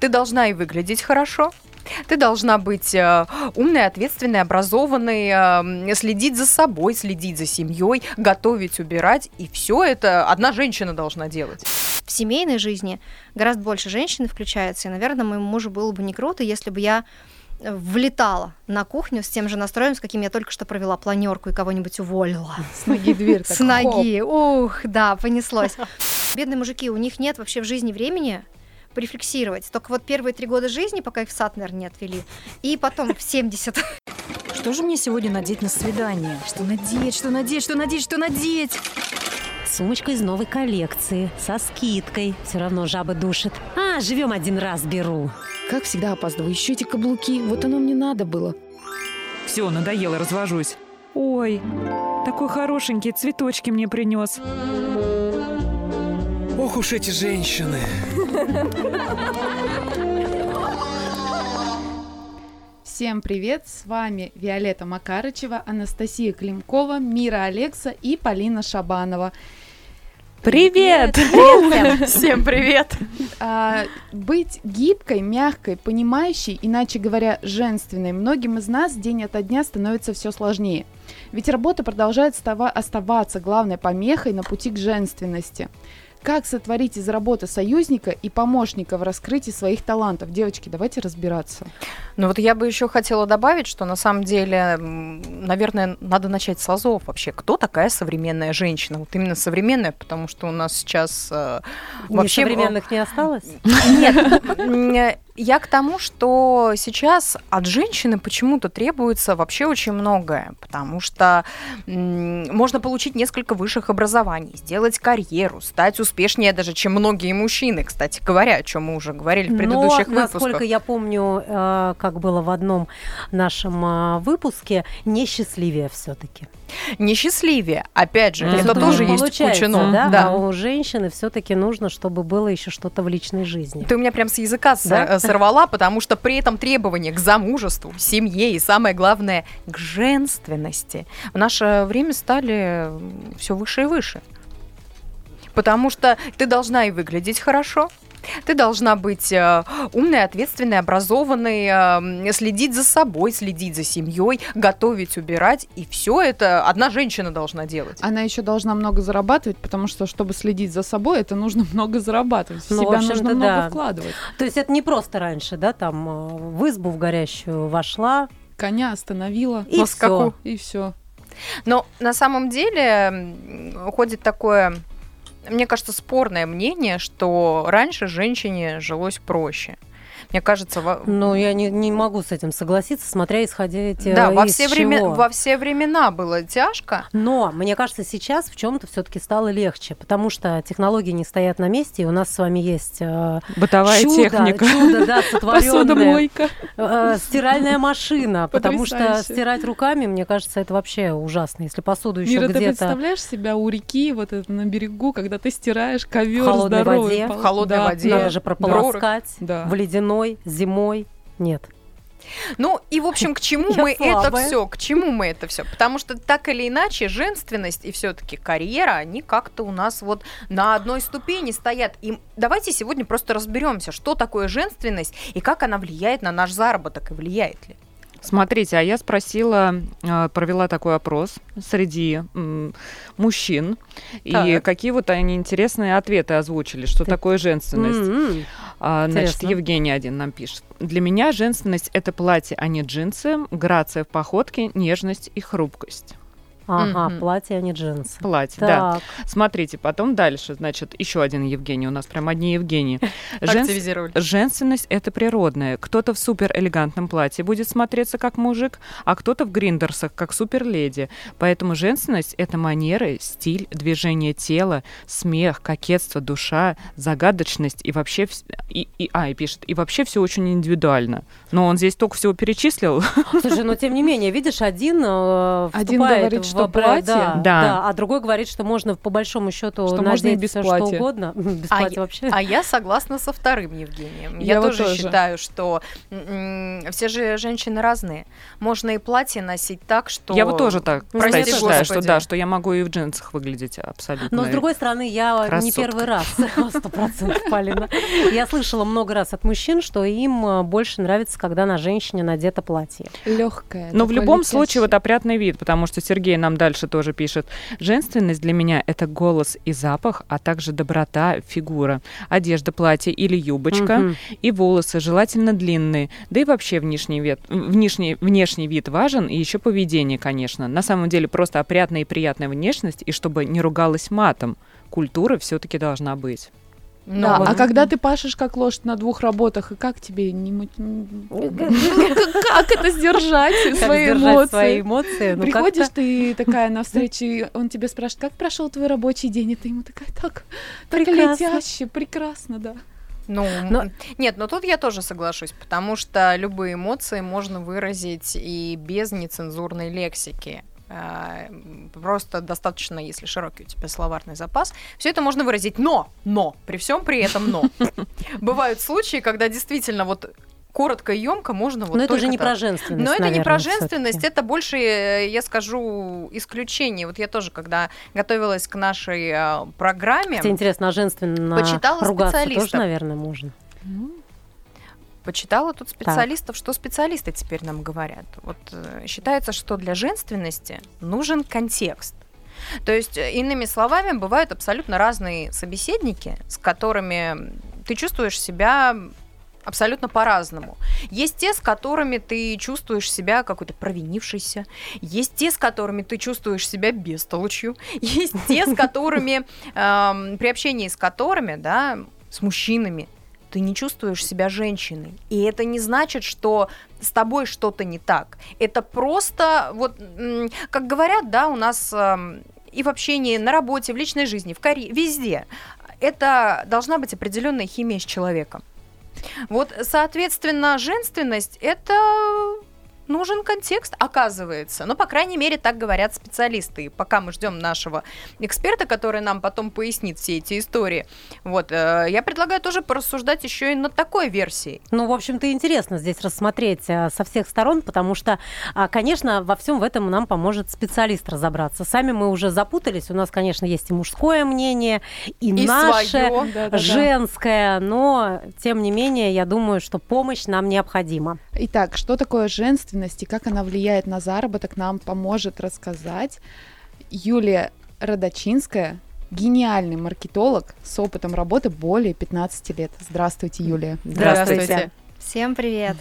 Ты должна и выглядеть хорошо, ты должна быть э, умной, ответственной, образованной, э, следить за собой, следить за семьей, готовить, убирать. И все это одна женщина должна делать. В семейной жизни гораздо больше женщины включается. И, наверное, моему мужу было бы не круто, если бы я влетала на кухню с тем же настроем, с каким я только что провела планерку и кого-нибудь уволила. С ноги дверь. С ноги. Ух, да, понеслось. Бедные мужики, у них нет вообще в жизни времени порефлексировать. Только вот первые три года жизни, пока их в сад, наверное, не отвели, и потом в 70. Что же мне сегодня надеть на свидание? Что надеть, что надеть, что надеть, что надеть? Сумочка из новой коллекции, со скидкой. Все равно жаба душит. А, живем один раз, беру. Как всегда опаздываю. Еще эти каблуки. Вот оно мне надо было. Все, надоело, развожусь. Ой, такой хорошенький, цветочки мне принес. Ох уж эти женщины. Всем привет! С вами Виолетта Макарычева, Анастасия Климкова, Мира Алекса и Полина Шабанова. Привет! Привет! Всем привет! А, быть гибкой, мягкой, понимающей, иначе говоря, женственной, многим из нас день ото дня становится все сложнее. Ведь работа продолжает оставаться главной помехой на пути к женственности. Как сотворить из работы союзника и помощника в раскрытии своих талантов? Девочки, давайте разбираться. Ну вот я бы еще хотела добавить, что на самом деле, наверное, надо начать с азов вообще. Кто такая современная женщина? Вот именно современная, потому что у нас сейчас э, вообще... современных не осталось? Нет, я к тому, что сейчас от женщины почему-то требуется вообще очень многое, потому что можно получить несколько высших образований, сделать карьеру, стать успешнее даже, чем многие мужчины, кстати говоря, о чем мы уже говорили в предыдущих Но, выпусках. насколько я помню, э, как было в одном нашем э, выпуске, несчастливее все-таки. Несчастливее, опять же, mm-hmm. это тоже есть включено. Да? да. А у женщины все-таки нужно, чтобы было еще что-то в личной жизни. Ты у меня прям с языка да? сорвала, потому что при этом требования к замужеству, семье и самое главное к женственности в наше время стали все выше и выше. Потому что ты должна и выглядеть хорошо, ты должна быть э, умной, ответственной, образованной, э, следить за собой, следить за семьей, готовить, убирать. И все это одна женщина должна делать. Она еще должна много зарабатывать, потому что, чтобы следить за собой, это нужно много зарабатывать. В ну, себя в нужно много да. вкладывать. То есть это не просто раньше, да, там э, в избу в горящую вошла. Коня остановила. И все. И все. Но на самом деле ходит такое мне кажется, спорное мнение, что раньше женщине жилось проще. Мне кажется... Во... Ну, я не, не могу с этим согласиться, смотря исходя из Да, во все, время, во все времена было тяжко. Но, мне кажется, сейчас в чем то все таки стало легче, потому что технологии не стоят на месте, и у нас с вами есть э, Бытовая чудо, техника. Чудо, да, сотворенное. Э, стиральная машина, потому что стирать руками, мне кажется, это вообще ужасно. Если посуду еще где-то... ты представляешь себя у реки, вот это на берегу, когда ты стираешь ковер в холодной воде, в холодной воде, надо же прополоскать в ледяной весной, зимой нет. Ну и, в общем, к чему мы слабая. это все? К чему мы это все? Потому что так или иначе женственность и все-таки карьера, они как-то у нас вот на одной ступени стоят. И давайте сегодня просто разберемся, что такое женственность и как она влияет на наш заработок и влияет ли. Смотрите, а я спросила, э, провела такой опрос среди мужчин, так. и какие вот они интересные ответы озвучили, что Ты... такое женственность. Mm-hmm. А, значит, Евгений один нам пишет. Для меня женственность это платье, а не джинсы, грация в походке, нежность и хрупкость. Ага, угу. платье, а не джинсы. Платье, так. да. Смотрите, потом дальше, значит, еще один Евгений, у нас прям одни Евгении. Жен... Женственность — это природная. Кто-то в супер элегантном платье будет смотреться как мужик, а кто-то в гриндерсах как супер леди. Поэтому женственность — это манеры, стиль, движение тела, смех, кокетство, душа, загадочность и вообще... И, и, а, и пишет, и вообще все очень индивидуально. Но он здесь только всего перечислил. Слушай, но тем не менее, видишь, один э, Один говорит, что платье. Да, да. да, а другой говорит, что можно по большому счету что можно и без все платья. что угодно. без а платья вообще. А я согласна со вторым Евгением. Я, я тоже, тоже считаю, что все же женщины разные. Можно и платье носить так, что... Я вот тоже так, кстати, считаю, что да, что я могу и в джинсах выглядеть абсолютно. Но с другой стороны, я красотка. не первый раз, сто процентов, Полина. Я слышала много раз от мужчин, что им э, больше нравится, когда на женщине надето платье. Легкое. Но в любом случае вот опрятный вид, потому что Сергей нам дальше тоже пишет. Женственность для меня — это голос и запах, а также доброта, фигура. Одежда, платье или юбочка. Угу. И волосы, желательно длинные. Да и вообще внешний вид, внешний, внешний вид важен, и еще поведение, конечно. На самом деле просто опрятная и приятная внешность, и чтобы не ругалась матом. Культура все-таки должна быть. Ну, да, вот. а когда ты пашешь как лошадь на двух работах, и как тебе не как это сдержать свои эмоции? свои эмоции? Ну, Приходишь ты такая на встречу, он тебе спрашивает, как прошел твой рабочий день, и ты ему такая, так, так летяще, прекрасно, да. Ну, но... нет, но тут я тоже соглашусь, потому что любые эмоции можно выразить и без нецензурной лексики. А, просто достаточно, если широкий у тебя словарный запас, все это можно выразить. Но, но, при всем при этом но. Бывают случаи, когда действительно вот коротко и емко можно вот Но это уже не так. про женственность. Но это не про женственность, это больше, э, я скажу, исключение. Вот я тоже, когда готовилась к нашей э, программе, Хотя интересно, а женственно почитала ругаться специалистов. тоже, наверное, можно. Почитала тут специалистов, так. что специалисты теперь нам говорят. Вот э, считается, что для женственности нужен контекст. То есть, э, иными словами, бывают абсолютно разные собеседники, с которыми ты чувствуешь себя абсолютно по-разному. Есть те, с которыми ты чувствуешь себя какой-то провинившейся. Есть те, с которыми ты чувствуешь себя бестолочью. Есть те, с которыми, э, при общении с которыми, да, с мужчинами, ты не чувствуешь себя женщиной. И это не значит, что с тобой что-то не так. Это просто, вот, как говорят, да, у нас и в общении, на работе, в личной жизни, в карьере, везде. Это должна быть определенная химия с человеком. Вот, соответственно, женственность это нужен контекст, оказывается. Ну, по крайней мере, так говорят специалисты. И пока мы ждем нашего эксперта, который нам потом пояснит все эти истории, вот, э, я предлагаю тоже порассуждать еще и над такой версией. Ну, в общем-то, интересно здесь рассмотреть э, со всех сторон, потому что, э, конечно, во всем в этом нам поможет специалист разобраться. Сами мы уже запутались. У нас, конечно, есть и мужское мнение, и, и наше, свое. Да, да, женское, но, тем не менее, я думаю, что помощь нам необходима. Итак, что такое женственность? Ответственность и как она влияет на заработок, нам поможет рассказать Юлия Родочинская, гениальный маркетолог с опытом работы более 15 лет. Здравствуйте, Юлия. Здравствуйте. Здравствуйте. Всем привет.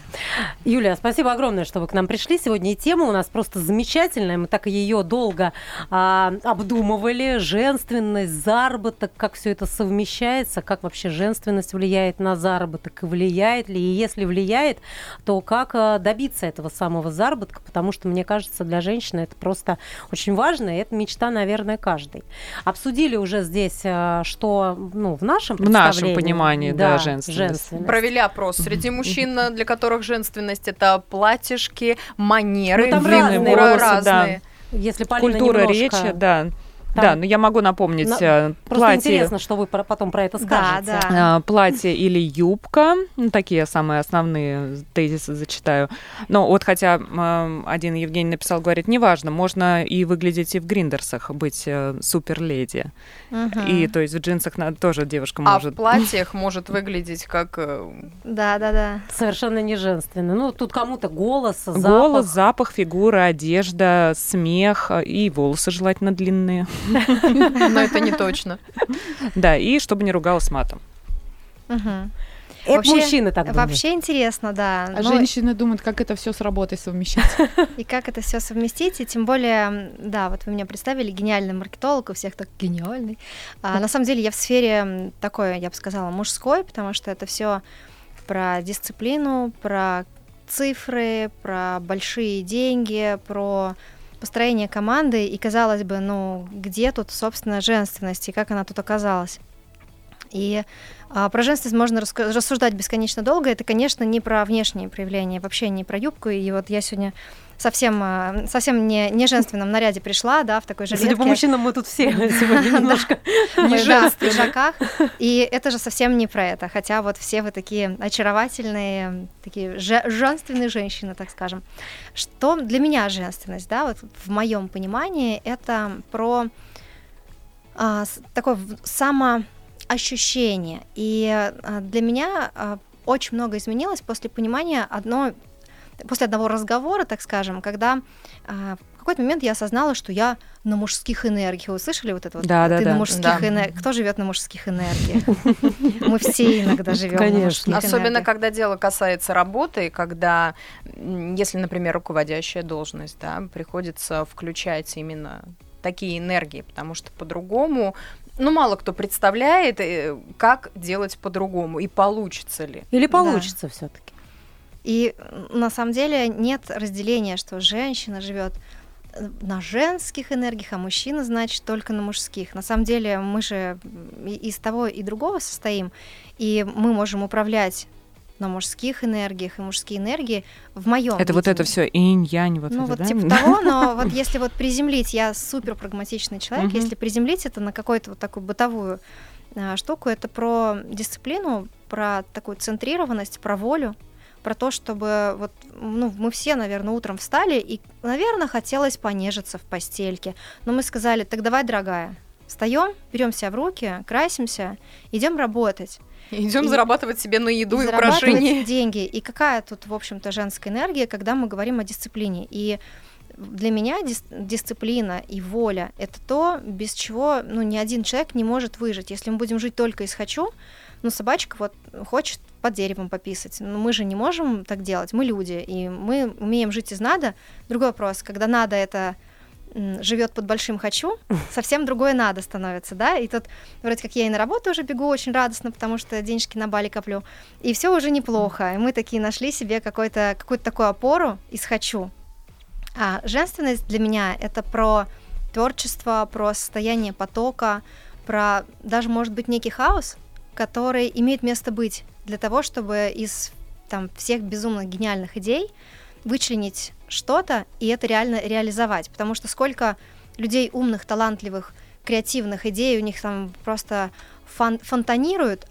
Юлия, спасибо огромное, что вы к нам пришли. Сегодня и тема у нас просто замечательная. Мы так ее долго а, обдумывали. Женственность, заработок, как все это совмещается, как вообще женственность влияет на заработок, и влияет ли, и если влияет, то как а, добиться этого самого заработка, потому что, мне кажется, для женщины это просто очень важно, и это мечта, наверное, каждой. Обсудили уже здесь, а, что ну, в нашем В нашем понимании, да, да женственность. женственность. Провели опрос среди мужчин мужчин, для которых женственность это платьишки, манеры, ну, разные, волосы, разные. Да. Если Полина Культура немножко... речи, да. Там... Да, но я могу напомнить но, э, просто платье. интересно, что вы потом про это скажете. Да, да. Платье или юбка, ну, такие самые основные тезисы зачитаю. Но вот хотя э, один Евгений написал, говорит, неважно, можно и выглядеть и в гриндерсах, быть э, супер леди. Угу. И то есть в джинсах тоже девушка может. А в платьях может выглядеть как. Да, да, да. Совершенно не женственно. Ну тут кому-то голос, запах. Голос, запах, фигура, одежда, смех и волосы желательно длинные. Но это не точно. Да, и чтобы не ругалась матом. Это вообще, мужчины так думают. Вообще интересно, да. А но... женщины думают, как это все с работой совмещать. И как это все совместить, и тем более, да, вот вы меня представили, гениальный маркетолог, у всех так гениальный. А, на самом деле я в сфере такой, я бы сказала, мужской, потому что это все про дисциплину, про цифры, про большие деньги, про построение команды, и казалось бы, ну, где тут, собственно, женственность, и как она тут оказалась? И а, про женственность можно рассуждать бесконечно долго. Это, конечно, не про внешние проявления, вообще не про юбку. И вот я сегодня совсем, э, совсем не, не женственном наряде пришла, да, в такой жилетке. Судя по мужчинам, мы тут все сегодня немножко не да, в пиджаках. И это же совсем не про это, хотя вот все вы такие очаровательные, такие женственные женщины, так скажем. Что для меня женственность, да, вот в моем понимании, это про а, такое самоощущение. И а, для меня а, очень много изменилось после понимания одной после одного разговора, так скажем, когда а, в какой-то момент я осознала, что я на мужских энергиях. Вы слышали вот это вот? Да, да, Ты да. на мужских да. энергиях. Кто живет на мужских энергиях? Мы все иногда живем Конечно. Особенно, когда дело касается работы, когда, если, например, руководящая должность, да, приходится включать именно такие энергии, потому что по-другому ну, мало кто представляет, э, как делать по-другому и получится ли. Или получится да. все-таки. И на самом деле нет разделения, что женщина живет э, на женских энергиях, а мужчина, значит, только на мужских. На самом деле мы же из того и другого состоим, и мы можем управлять на мужских энергиях и мужские энергии в моем. Это вот это все инь-янь, вот ну это, вот да? типа того, но вот если вот приземлить, я супер прагматичный человек, если приземлить это на какую-то вот такую бытовую а, штуку, это про дисциплину, про такую центрированность, про волю, про то, чтобы вот, ну, мы все, наверное, утром встали, и, наверное, хотелось понежиться в постельке. Но мы сказали, так давай, дорогая, встаем, берем себя в руки, красимся, идем работать. Идем зарабатывать себе на еду и, и украшения. деньги. И какая тут, в общем-то, женская энергия, когда мы говорим о дисциплине. И для меня дис- дисциплина и воля — это то, без чего ну, ни один человек не может выжить. Если мы будем жить только из «хочу», ну, собачка вот хочет под деревом пописать. Но мы же не можем так делать, мы люди, и мы умеем жить из надо. Другой вопрос, когда надо это живет под большим хочу, совсем другое надо становится, да, и тут вроде как я и на работу уже бегу очень радостно, потому что денежки на Бали коплю, и все уже неплохо, и мы такие нашли себе какой-то, какую-то такую опору из хочу. А женственность для меня это про творчество, про состояние потока, про даже, может быть, некий хаос, который имеет место быть для того, чтобы из там, всех безумно гениальных идей вычленить что-то и это реально реализовать. Потому что сколько людей умных, талантливых, креативных идей у них там просто фон фонтанируют,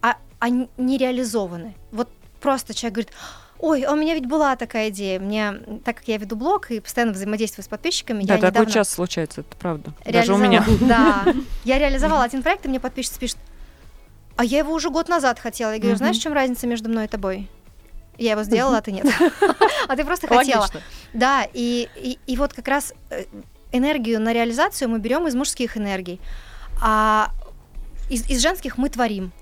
а они не реализованы. Вот просто человек говорит, ой, а у меня ведь была такая идея. Мне, так как я веду блог и постоянно взаимодействую с подписчиками, да, я такой недавно... час случается, это правда. Даже у меня. Да, я реализовала один проект, и мне подписчица пишет, а я его уже год назад хотела. Я говорю, знаешь, в чем разница между мной и тобой? Я его сделала, а ты нет. А ты просто хотела. Да, и, и, и вот как раз э, энергию на реализацию мы берем из мужских энергий, а из, из женских мы творим.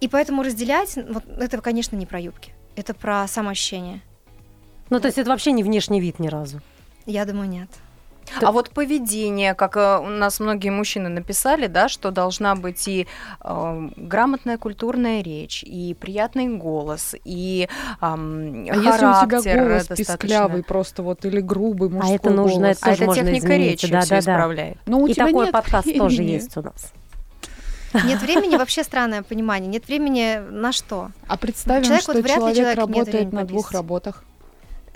И поэтому разделять, вот это, конечно, не про юбки. Это про самоощущение. Ну, то есть это вообще не внешний вид ни разу? Я думаю, нет. А вот поведение, как э, у нас многие мужчины написали, да, что должна быть и э, грамотная культурная речь, и приятный голос, и э, а если у тебя голос писклявый просто вот или грубый а мужской а это нужно, голос? Это а это техника изменить. речи да, все да, исправляет. Но у и тебя такой нет подкаст времени. тоже есть у нас. Нет времени, вообще странное понимание. Нет времени на что? А представим, человек, что вот человек, человек работает на двух работах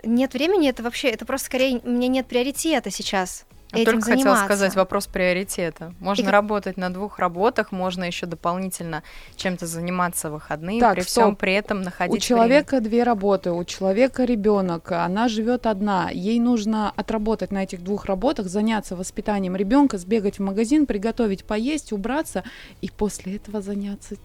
нет времени, это вообще, это просто скорее, у меня нет приоритета сейчас. Я этим только заниматься. хотела сказать вопрос приоритета. Можно и работать на двух работах, можно еще дополнительно чем-то заниматься в выходные, так, при стоп. всем при этом находить. У человека время. две работы, у человека ребенок, она живет одна, ей нужно отработать на этих двух работах, заняться воспитанием ребенка, сбегать в магазин, приготовить, поесть, убраться и после этого заняться.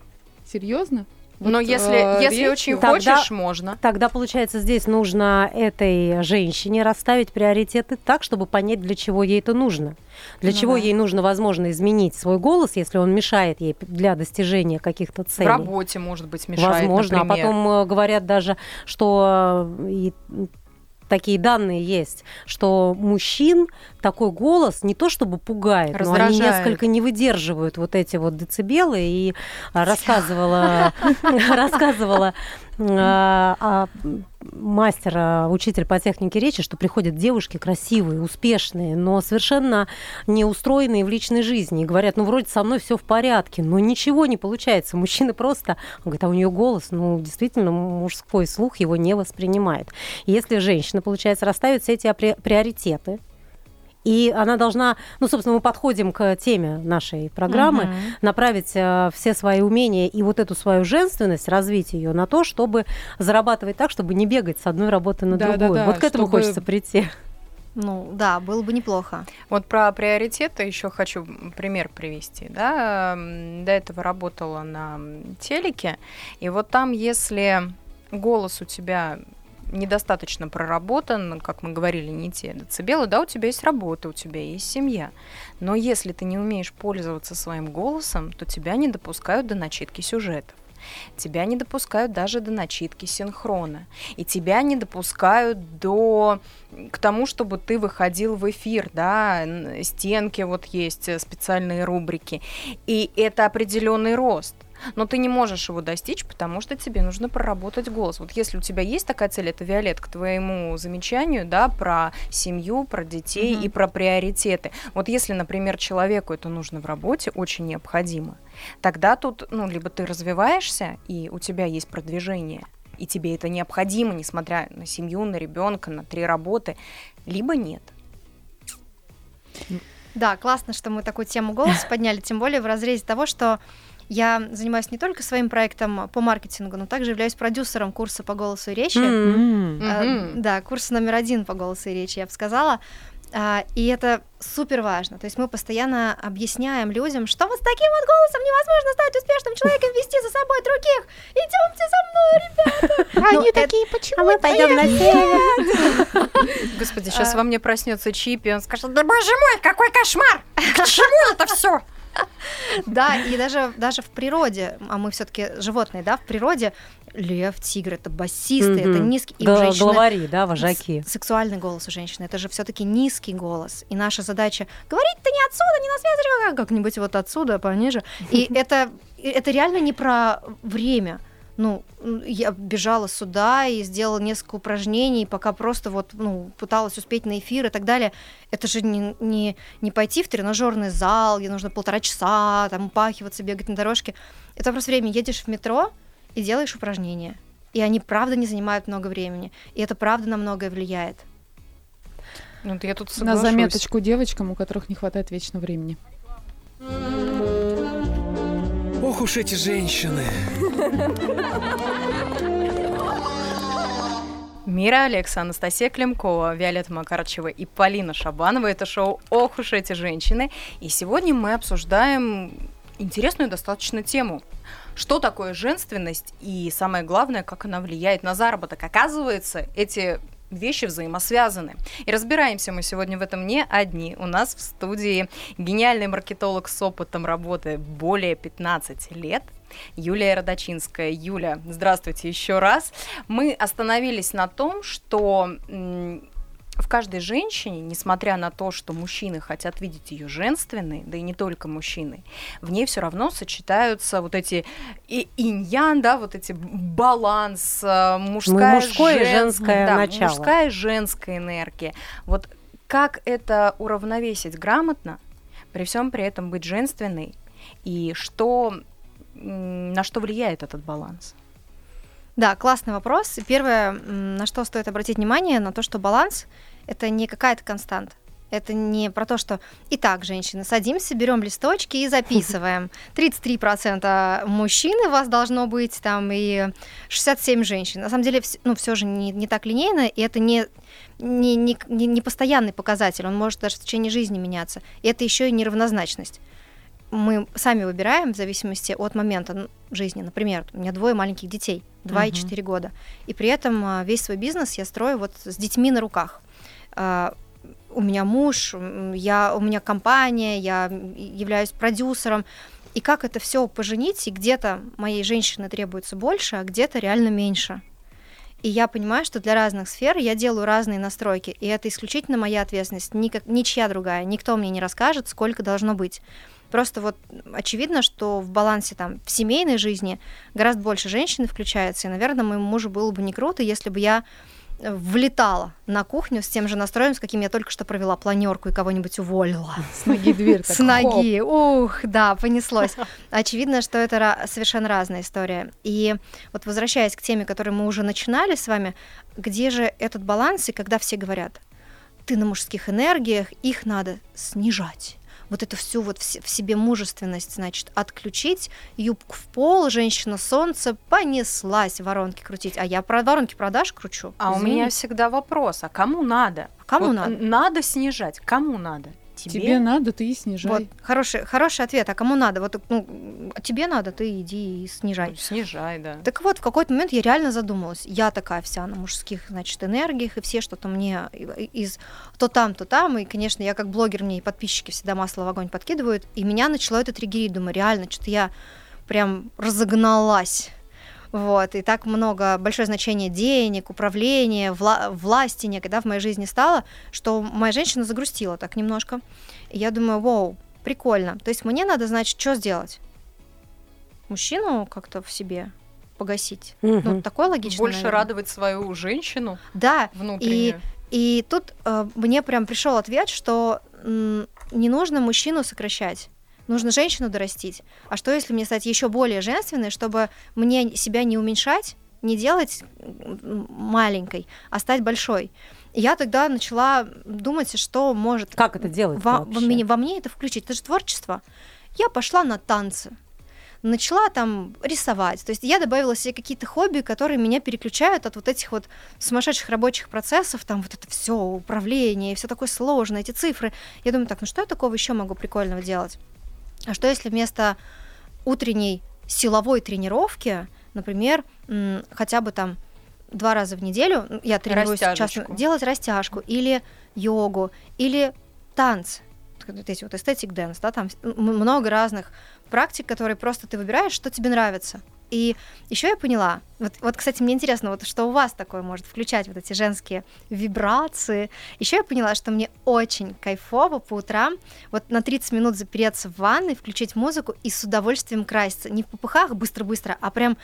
Серьезно? Вот, Но если, э, если очень тогда, хочешь, можно. Тогда, получается, здесь нужно этой женщине расставить приоритеты так, чтобы понять, для чего ей это нужно. Для ну, чего да. ей нужно, возможно, изменить свой голос, если он мешает ей для достижения каких-то целей. В работе, может быть, мешает, Возможно, например. а потом э, говорят даже, что э, и такие данные есть, что мужчин такой голос не то чтобы пугает, Раздражает. но они несколько не выдерживают вот эти вот децибелы. И рассказывала, рассказывала а, мастер, а, учитель по технике речи, что приходят девушки красивые, успешные, но совершенно не устроенные в личной жизни. И говорят, ну, вроде со мной все в порядке, но ничего не получается. Мужчина просто, он говорит, а у нее голос, ну, действительно, мужской слух его не воспринимает. И если женщина, получается, расставит все эти приоритеты, и она должна, ну, собственно, мы подходим к теме нашей программы, угу. направить э, все свои умения и вот эту свою женственность, развить ее на то, чтобы зарабатывать так, чтобы не бегать с одной работы на да, другую. Да, да, вот к этому чтобы... хочется прийти. Ну да, было бы неплохо. Вот про приоритеты еще хочу пример привести. Да? До этого работала на телеке, и вот там, если голос у тебя недостаточно проработан, как мы говорили, не те децибелы, да, у тебя есть работа, у тебя есть семья. Но если ты не умеешь пользоваться своим голосом, то тебя не допускают до начитки сюжетов. Тебя не допускают даже до начитки синхрона. И тебя не допускают до к тому, чтобы ты выходил в эфир, да, стенки вот есть э, специальные рубрики. И это определенный рост но ты не можешь его достичь, потому что тебе нужно проработать голос. Вот если у тебя есть такая цель, это Виолет, к твоему замечанию, да, про семью, про детей mm-hmm. и про приоритеты. Вот если, например, человеку это нужно в работе, очень необходимо, тогда тут, ну, либо ты развиваешься, и у тебя есть продвижение, и тебе это необходимо, несмотря на семью, на ребенка, на три работы, либо нет. Да, классно, что мы такую тему голоса подняли, тем более в разрезе того, что я занимаюсь не только своим проектом по маркетингу, но также являюсь продюсером курса по голосу и речи. Mm-hmm. Mm-hmm. Да, курс номер один по голосу и речи, я бы сказала. А, и это супер важно. То есть мы постоянно объясняем людям, что вот с таким вот голосом невозможно стать успешным человеком, вести за собой других. Идемте со мной, ребята. Они такие, почему? А мы пойдем на север. Господи, сейчас а. во мне проснется Чип, и он скажет: Да боже мой, какой кошмар! К чему это все? Да, и даже, даже в природе, а мы все-таки животные, да, в природе лев, тигр это басисты, mm-hmm. это низкий. И да, у женщины главари, да, вожаки. Сексуальный голос у женщины, это же все-таки низкий голос. И наша задача говорить-то не отсюда, не на связи, а как-нибудь вот отсюда, пониже. И это, это реально не про время ну, я бежала сюда и сделала несколько упражнений, пока просто вот, ну, пыталась успеть на эфир и так далее. Это же не, не, не пойти в тренажерный зал, где нужно полтора часа, там, упахиваться, бегать на дорожке. Это просто время. Едешь в метро и делаешь упражнения. И они, правда, не занимают много времени. И это, правда, на многое влияет. Ну, я тут соглашусь. На заметочку девочкам, у которых не хватает вечно времени. Ох уж эти женщины. Мира Алекса, Анастасия Климкова, Виолетта Макарчева и Полина Шабанова. Это шоу «Ох уж эти женщины». И сегодня мы обсуждаем интересную достаточно тему. Что такое женственность и, самое главное, как она влияет на заработок. Оказывается, эти вещи взаимосвязаны. И разбираемся мы сегодня в этом не одни. У нас в студии гениальный маркетолог с опытом работы более 15 лет, Юлия Родочинская. Юля, здравствуйте еще раз. Мы остановились на том, что в каждой женщине, несмотря на то, что мужчины хотят видеть ее женственной, да и не только мужчины, в ней все равно сочетаются вот эти и иньян, да, вот эти баланс, э, мужская, мужское жен... и женское да, начало. мужская и женская энергия. Вот как это уравновесить грамотно, при всем при этом быть женственной, и что, на что влияет этот баланс? Да, классный вопрос. Первое, на что стоит обратить внимание, на то, что баланс это не какая-то константа. Это не про то, что «Итак, женщины, садимся, берем листочки и записываем. 33% мужчин у вас должно быть, там, и 67 женщин». На самом деле, ну, все же не, не так линейно, и это не, не, не, не постоянный показатель, он может даже в течение жизни меняться. И это еще и неравнозначность. Мы сами выбираем в зависимости от момента жизни. Например, у меня двое маленьких детей, 2 uh-huh. и 4 года. И при этом а, весь свой бизнес я строю вот с детьми на руках у меня муж, я, у меня компания, я являюсь продюсером. И как это все поженить, и где-то моей женщины требуется больше, а где-то реально меньше. И я понимаю, что для разных сфер я делаю разные настройки, и это исключительно моя ответственность, никак, ничья другая, никто мне не расскажет, сколько должно быть. Просто вот очевидно, что в балансе там в семейной жизни гораздо больше женщины включается, и, наверное, моему мужу было бы не круто, если бы я влетала на кухню с тем же настроем, с каким я только что провела планерку и кого-нибудь уволила. С ноги дверь. С ноги. Ух, да, понеслось. Очевидно, что это совершенно разная история. И вот возвращаясь к теме, которую мы уже начинали с вами, где же этот баланс, и когда все говорят, ты на мужских энергиях, их надо снижать вот эту всю вот в себе мужественность, значит, отключить, юбку в пол, женщина солнце, понеслась воронки крутить. А я про воронки продаж кручу. А Извините. у меня всегда вопрос, а кому надо? Кому вот надо? Надо снижать, кому надо? Тебе. Тебе надо, ты и снижай. Вот, хороший, хороший ответ. А кому надо? Вот ну, тебе надо, ты иди и снижай. Ну, снижай, да. Так вот, в какой-то момент я реально задумалась. Я такая вся на мужских, значит, энергиях, и все что-то мне из то там, то там. И, конечно, я как блогер, мне и подписчики всегда масло в огонь подкидывают. И меня начало это триггерить. Думаю, реально, что-то я прям разогналась вот, и так много, большое значение денег, управления, вла- власти некогда в моей жизни стало, что моя женщина загрустила так немножко. И я думаю, вау, прикольно. То есть мне надо, значит, что сделать? Мужчину как-то в себе погасить. Угу. Ну, такое логично. Больше наверное. радовать свою женщину. Да. Внутреннюю. И, и тут э, мне прям пришел ответ, что м, не нужно мужчину сокращать нужно женщину дорастить. А что, если мне стать еще более женственной, чтобы мне себя не уменьшать, не делать маленькой, а стать большой? я тогда начала думать, что может... Как это делать во, во, мне, во мне это включить. Это же творчество. Я пошла на танцы начала там рисовать. То есть я добавила себе какие-то хобби, которые меня переключают от вот этих вот сумасшедших рабочих процессов, там вот это все управление, все такое сложное, эти цифры. Я думаю, так, ну что я такого еще могу прикольного делать? А что если вместо утренней силовой тренировки, например, хотя бы там два раза в неделю, я тренируюсь часто, делать растяжку или йогу, или танцы, вот эти вот aesthetic dance, да, там много разных практик, которые просто ты выбираешь, что тебе нравится. И еще я поняла, вот, вот, кстати, мне интересно, вот что у вас такое может включать вот эти женские вибрации. Еще я поняла, что мне очень кайфово по утрам вот на 30 минут запереться в ванной, включить музыку и с удовольствием краситься. Не в попыхах быстро-быстро, а прям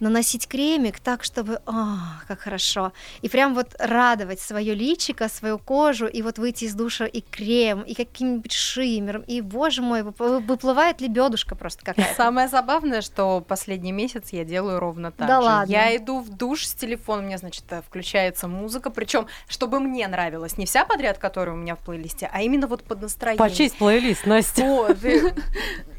наносить кремик так, чтобы, о, как хорошо. И прям вот радовать свое личико, свою кожу, и вот выйти из душа и крем, и каким-нибудь шиммером, и, боже мой, выплывает лебедушка просто какая-то. Самое забавное, что последний месяц я делаю ровно так да же. Ладно. Я иду в душ с телефоном, у меня, значит, э, включается музыка, причем, чтобы мне нравилось, не вся подряд, которая у меня в плейлисте, а именно вот под настроение. Почесть плейлист, Настя. Вот,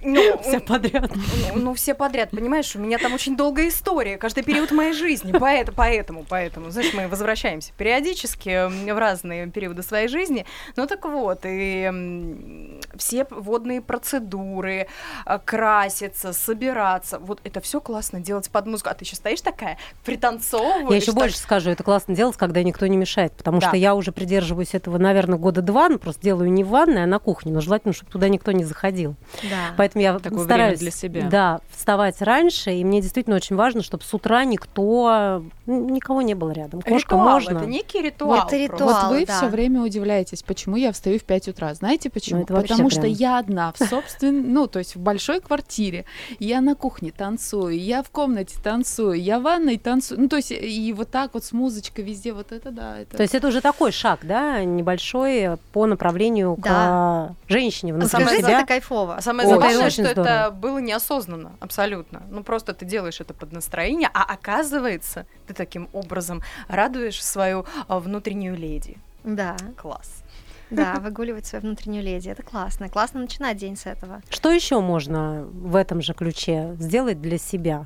ну, все подряд. Ну, ну, все подряд, понимаешь, у меня там очень долгая история, каждый период моей жизни, поэтому, поэтому, поэтому, знаешь, мы возвращаемся периодически в разные периоды своей жизни, ну так вот, и все водные процедуры, а, краситься, собираться, вот это все классно делать под музыку, а ты еще стоишь такая, пританцовываешь. Я еще больше скажу, это классно делать, когда никто не мешает, потому да. что я уже придерживаюсь этого, наверное, года два, ну, просто делаю не в ванной, а на кухне, но желательно, чтобы туда никто не заходил. Да. Поэтому я Такое стараюсь для себя. Да, вставать раньше, и мне действительно очень важно, чтобы с утра никто, никого не было рядом. Кошка ритуал, можно. Это некий ритуал. Это ритуал. Вот вы да. все время удивляетесь, почему я встаю в 5 утра. Знаете почему? Ну, Потому что прям... я одна в собственной, ну, то есть в большой квартире. Я на кухне танцую, я в комнате танцую, я в ванной танцую. Ну, то есть и вот так вот с музычкой везде, вот это да. Это... То есть это уже такой шаг, да, небольшой по направлению да. к женщине внутри Скажите, себя. это кайфово. А самое забавное, что здорово. это было неосознанно, абсолютно. Ну, просто ты делаешь это под настроение, а оказывается, ты таким образом радуешь свою а, внутреннюю леди. Да. Класс. Да, выгуливать свою внутреннюю леди. Это классно. Классно начинать день с этого. Что еще можно в этом же ключе сделать для себя?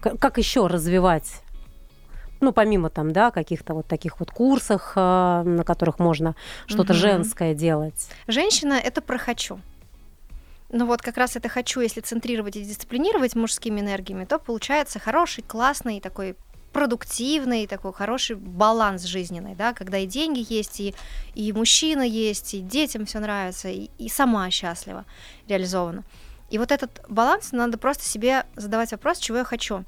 Как еще развивать ну, помимо там, да, каких-то вот таких вот курсах, а, на которых можно что-то угу. женское делать. Женщина — это про «хочу». Ну вот как раз это «хочу», если центрировать и дисциплинировать мужскими энергиями, то получается хороший, классный такой продуктивный, такой хороший баланс жизненный, да, когда и деньги есть, и, и мужчина есть, и детям все нравится, и, и сама счастлива, реализована. И вот этот баланс надо просто себе задавать вопрос, чего я хочу.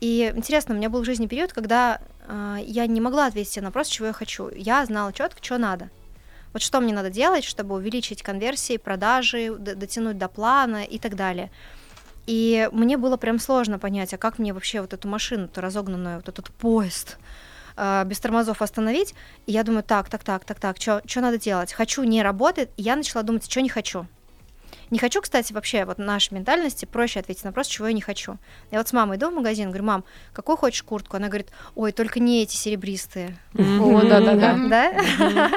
И интересно, у меня был в жизни период, когда э, я не могла ответить на вопрос, чего я хочу. Я знала четко, что надо. Вот что мне надо делать, чтобы увеличить конверсии, продажи, дотянуть до плана и так далее. И мне было прям сложно понять, а как мне вообще вот эту машину-то разогнанную, вот этот поезд э, без тормозов остановить. И я думаю, так, так, так, так, так, что надо делать? Хочу, не работает. И я начала думать, что не хочу. Не хочу, кстати, вообще, вот нашей ментальности проще ответить на вопрос, чего я не хочу. Я вот с мамой иду в магазин, говорю, мам, какую хочешь куртку? Она говорит, ой, только не эти серебристые. О, да-да-да. Да?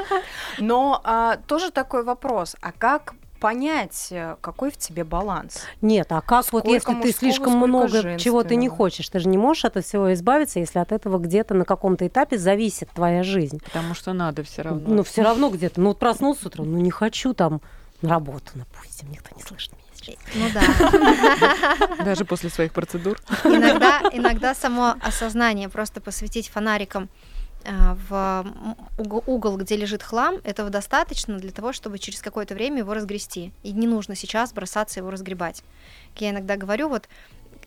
Но а, тоже такой вопрос, а как понять, э, какой в тебе баланс. Нет, а как сколько вот если ты слишком много чего ты не хочешь, ты же не можешь от всего избавиться, если от этого где-то на каком-то этапе зависит твоя жизнь. Потому что надо все равно. Ну, все равно где-то. Ну, вот проснулся утром, ну, не хочу там на работу, допустим, никто не слышит меня сейчас. Ну да. Даже после своих процедур. Иногда, иногда само осознание просто посвятить фонариком э, в угол, где лежит хлам, этого достаточно для того, чтобы через какое-то время его разгрести. И не нужно сейчас бросаться его разгребать. Я иногда говорю, вот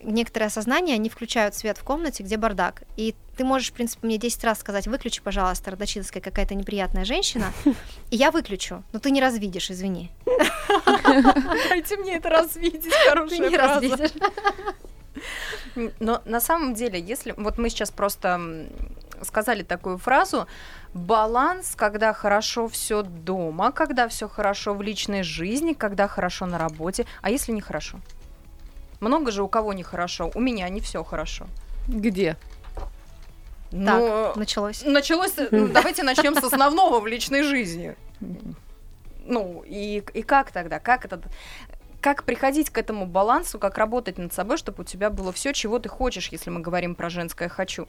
некоторые осознания, они включают свет в комнате, где бардак. И ты можешь, в принципе, мне 10 раз сказать, выключи, пожалуйста, родочинская какая-то неприятная женщина, и я выключу, но ты не развидишь, извини. Дайте мне это развидеть, хорошая Ты не развидишь. Но на самом деле, если... Вот мы сейчас просто сказали такую фразу, баланс, когда хорошо все дома, когда все хорошо в личной жизни, когда хорошо на работе, а если не хорошо? Много же у кого нехорошо. У меня не все хорошо. Где? Ну, так, началось. Началось. Ну, давайте начнем с основного в личной жизни. Ну, и, и как тогда? Как это? Как приходить к этому балансу, как работать над собой, чтобы у тебя было все, чего ты хочешь, если мы говорим про женское хочу?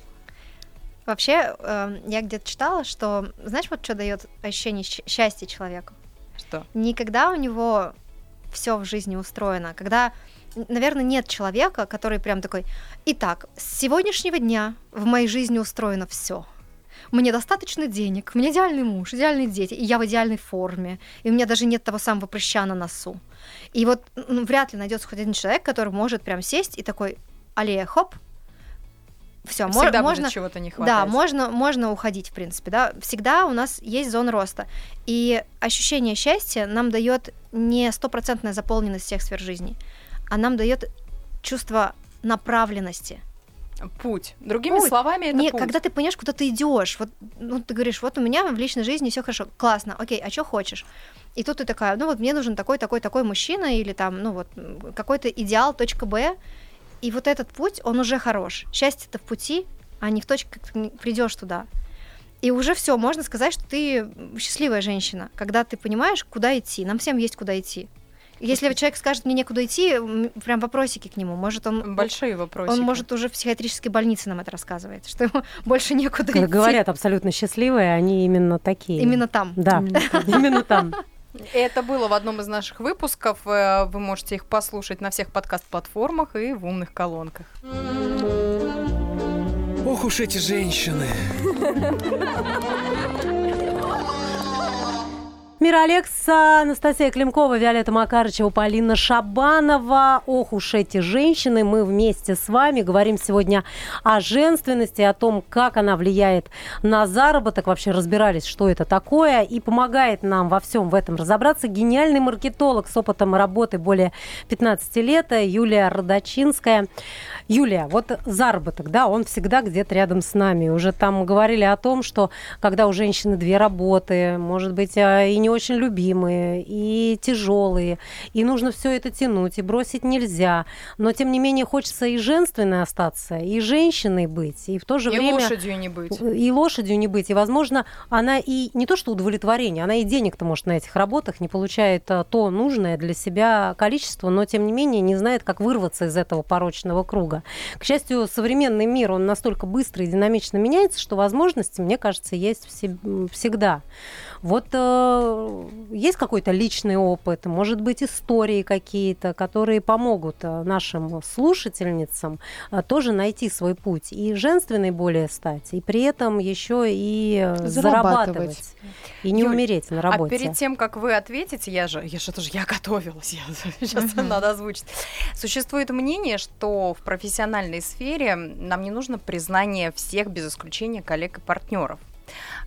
Вообще, э, я где-то читала, что знаешь, вот что дает ощущение счастья человеку? Что? Никогда у него все в жизни устроено. Когда наверное, нет человека, который прям такой, итак, с сегодняшнего дня в моей жизни устроено все. Мне достаточно денег, меня идеальный муж, идеальные дети, и я в идеальной форме, и у меня даже нет того самого прыща на носу. И вот ну, вряд ли найдется хоть один человек, который может прям сесть и такой, аллея, хоп, все, Всегда можно будет чего-то не хватать. Да, можно, можно уходить, в принципе, да. Всегда у нас есть зона роста. И ощущение счастья нам дает не стопроцентная заполненность всех сфер жизни а нам дает чувство направленности. Путь. Другими путь. словами, это Не, путь. Когда ты понимаешь, куда ты идешь, вот ну, ты говоришь, вот у меня в личной жизни все хорошо, классно, окей, а что хочешь? И тут ты такая, ну вот мне нужен такой, такой, такой мужчина или там, ну вот какой-то идеал, точка Б, и вот этот путь, он уже хорош. Счастье-то в пути, а не в точке, как ты придешь туда. И уже все, можно сказать, что ты счастливая женщина, когда ты понимаешь, куда идти. Нам всем есть куда идти. Если человек скажет, мне некуда идти, прям вопросики к нему. Может, он... Большие вопросы. Он может уже в психиатрической больнице нам это рассказывает, что ему больше некуда как идти. Говорят, абсолютно счастливые, они именно такие. Именно там. Да, именно там. Это было в одном из наших выпусков. Э, вы можете их послушать на всех подкаст-платформах и в умных колонках. Ох уж эти женщины. Мира Алекса, Анастасия Климкова, Виолетта Макарычева, Полина Шабанова. Ох уж эти женщины. Мы вместе с вами говорим сегодня о женственности, о том, как она влияет на заработок. Вообще разбирались, что это такое. И помогает нам во всем в этом разобраться гениальный маркетолог с опытом работы более 15 лет Юлия Родочинская. Юлия, вот заработок, да, он всегда где-то рядом с нами. Уже там говорили о том, что когда у женщины две работы, может быть, а, и не очень любимые, и тяжелые, и нужно все это тянуть, и бросить нельзя. Но, тем не менее, хочется и женственной остаться, и женщиной быть, и в то же и время... И лошадью не быть. И лошадью не быть. И, возможно, она и не то что удовлетворение, она и денег-то, может, на этих работах не получает а, то нужное для себя количество, но, тем не менее, не знает, как вырваться из этого порочного круга. К счастью, современный мир, он настолько быстро и динамично меняется, что возможности, мне кажется, есть всегда. Вот э, есть какой-то личный опыт, может быть, истории какие-то, которые помогут э, нашим слушательницам э, тоже найти свой путь и женственной более стать, и при этом еще и э, зарабатывать. зарабатывать и не Юль, умереть на работе. А перед тем, как вы ответите, я же, я же тоже, я готовилась, я, сейчас надо озвучить. Существует мнение, что в профессиональной сфере нам не нужно признание всех без исключения коллег и партнеров.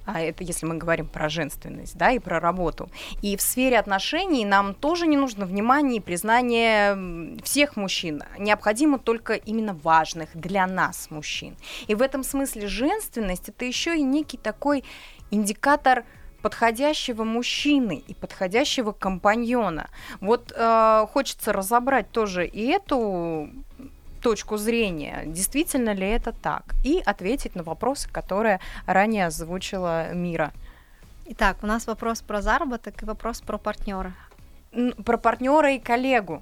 А это если мы говорим про женственность, да, и про работу. И в сфере отношений нам тоже не нужно внимание и признание всех мужчин. Необходимо только именно важных для нас мужчин. И в этом смысле женственность это еще и некий такой индикатор подходящего мужчины и подходящего компаньона. Вот э, хочется разобрать тоже и эту точку зрения, действительно ли это так, и ответить на вопросы, которые ранее озвучила Мира. Итак, у нас вопрос про заработок и вопрос про партнера. Про партнера и коллегу.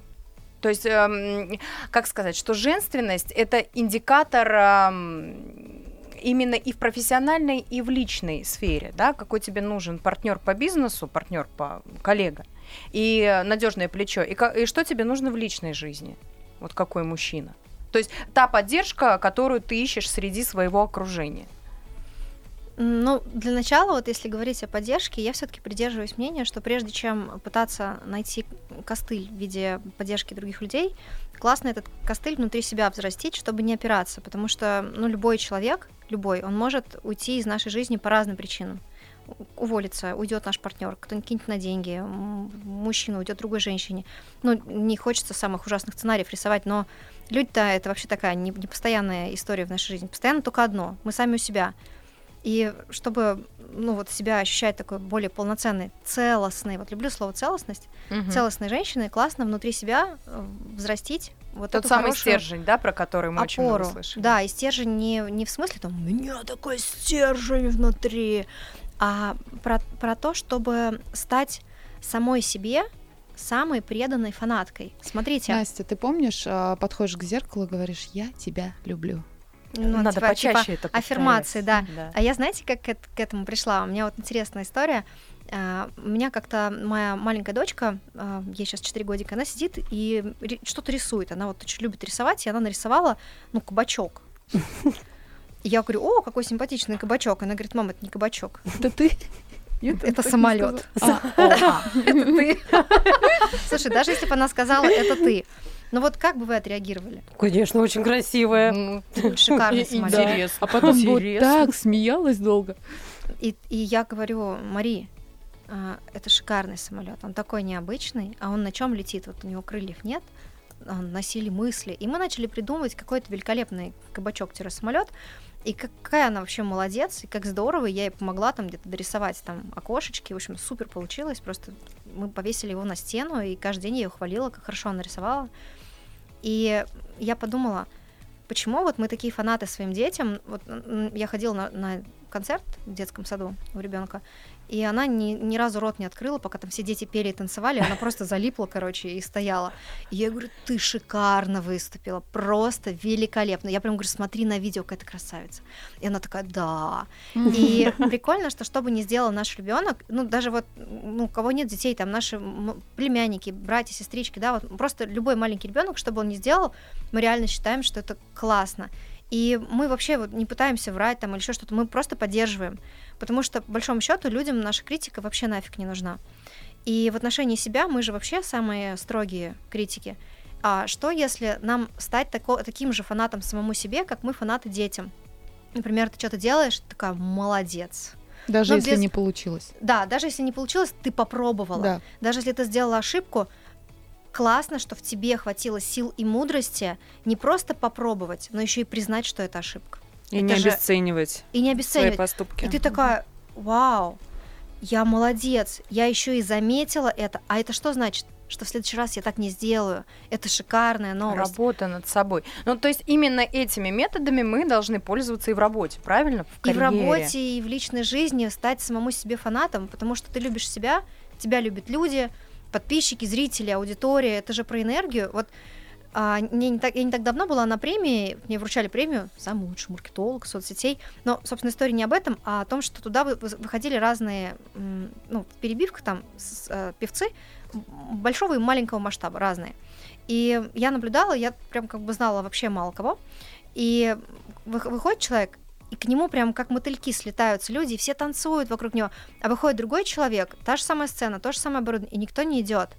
То есть, эм, как сказать, что женственность это индикатор эм, именно и в профессиональной, и в личной сфере, да, какой тебе нужен партнер по бизнесу, партнер по коллега, и надежное плечо, и, и что тебе нужно в личной жизни, вот какой мужчина. То есть та поддержка, которую ты ищешь среди своего окружения. Ну, для начала, вот если говорить о поддержке, я все-таки придерживаюсь мнения, что прежде чем пытаться найти костыль в виде поддержки других людей, классно этот костыль внутри себя взрастить, чтобы не опираться, потому что, ну, любой человек, любой, он может уйти из нашей жизни по разным причинам уволится, уйдет наш партнер, кто-нибудь кинет на деньги, мужчина уйдет другой женщине. Ну, не хочется самых ужасных сценариев рисовать, но люди-то это вообще такая непостоянная история в нашей жизни. Постоянно только одно. Мы сами у себя. И чтобы ну, вот себя ощущать такой более полноценной, целостной, вот люблю слово целостность, угу. целостной женщины, классно внутри себя э, взрастить вот Тот самый стержень, да, про который мы опору. очень много слышали. Да, и стержень не, не в смысле там, у меня такой стержень внутри, а про, про то, чтобы стать самой себе самой преданной фанаткой. Смотрите. Настя, ты помнишь, а, подходишь к зеркалу и говоришь, я тебя люблю. Ну, Надо типа, почаще типа, это Аффирмации, да. да. А я, знаете, как к, к этому пришла? У меня вот интересная история. Uh, у меня как-то моя маленькая дочка, uh, ей сейчас 4 годика, она сидит и что-то рисует. Она вот очень любит рисовать, и она нарисовала, ну, кабачок. Я говорю, о, какой симпатичный кабачок. Она говорит, мама, это не кабачок. Это ты? Это самолет. А, это ты. Слушай, даже если бы она сказала, это ты, ну вот как бы вы отреагировали? Конечно, очень красивая. Шикарный самолет. Интересно. А потом вот так смеялась долго. И, и я говорю, Мари, а, это шикарный самолет, он такой необычный, а он на чем летит? Вот у него крыльев нет, он носили мысли. И мы начали придумывать какой-то великолепный кабачок-самолет, и какая она вообще молодец, и как здорово, я ей помогла там где-то дорисовать там окошечки, в общем, супер получилось, просто мы повесили его на стену, и каждый день я ее хвалила, как хорошо она рисовала. И я подумала, почему вот мы такие фанаты своим детям, вот я ходила на, на концерт в детском саду у ребенка, и она ни, ни разу рот не открыла, пока там все дети пели и танцевали, она просто залипла, короче, и стояла. И я говорю, ты шикарно выступила, просто великолепно. Я прям говорю, смотри на видео, какая ты красавица. И она такая, да. И прикольно, что что бы ни сделал наш ребенок, ну даже вот, ну у кого нет детей, там наши племянники, братья, сестрички, да, вот просто любой маленький ребенок, что бы он ни сделал, мы реально считаем, что это классно. И мы вообще вот не пытаемся врать там или еще что-то, мы просто поддерживаем. Потому что, по большому счету, людям наша критика вообще нафиг не нужна. И в отношении себя мы же вообще самые строгие критики. А что, если нам стать тако, таким же фанатом самому себе, как мы фанаты детям? Например, ты что-то делаешь, ты такая молодец. Даже Но если без... не получилось. Да, даже если не получилось, ты попробовала. Да. Даже если ты сделала ошибку, классно, что в тебе хватило сил и мудрости не просто попробовать, но еще и признать, что это ошибка. И это не же... обесценивать. И не обесценивать. Свои поступки. И ты такая, вау, я молодец, я еще и заметила это. А это что значит? что в следующий раз я так не сделаю. Это шикарная новость. Работа над собой. Ну, то есть именно этими методами мы должны пользоваться и в работе, правильно? В и в работе, и в личной жизни стать самому себе фанатом, потому что ты любишь себя, тебя любят люди, подписчики, зрители, аудитория, это же про энергию. Вот а, не, не так, я не так давно была на премии, мне вручали премию «Самый лучший маркетолог соцсетей», но, собственно, история не об этом, а о том, что туда выходили разные, ну, перебивка там, с, э, певцы большого и маленького масштаба, разные. И я наблюдала, я прям как бы знала вообще мало кого, и выходит человек, и к нему прям как мотыльки слетаются люди, и все танцуют вокруг него. А выходит другой человек, та же самая сцена, то же самое оборудование, и никто не идет.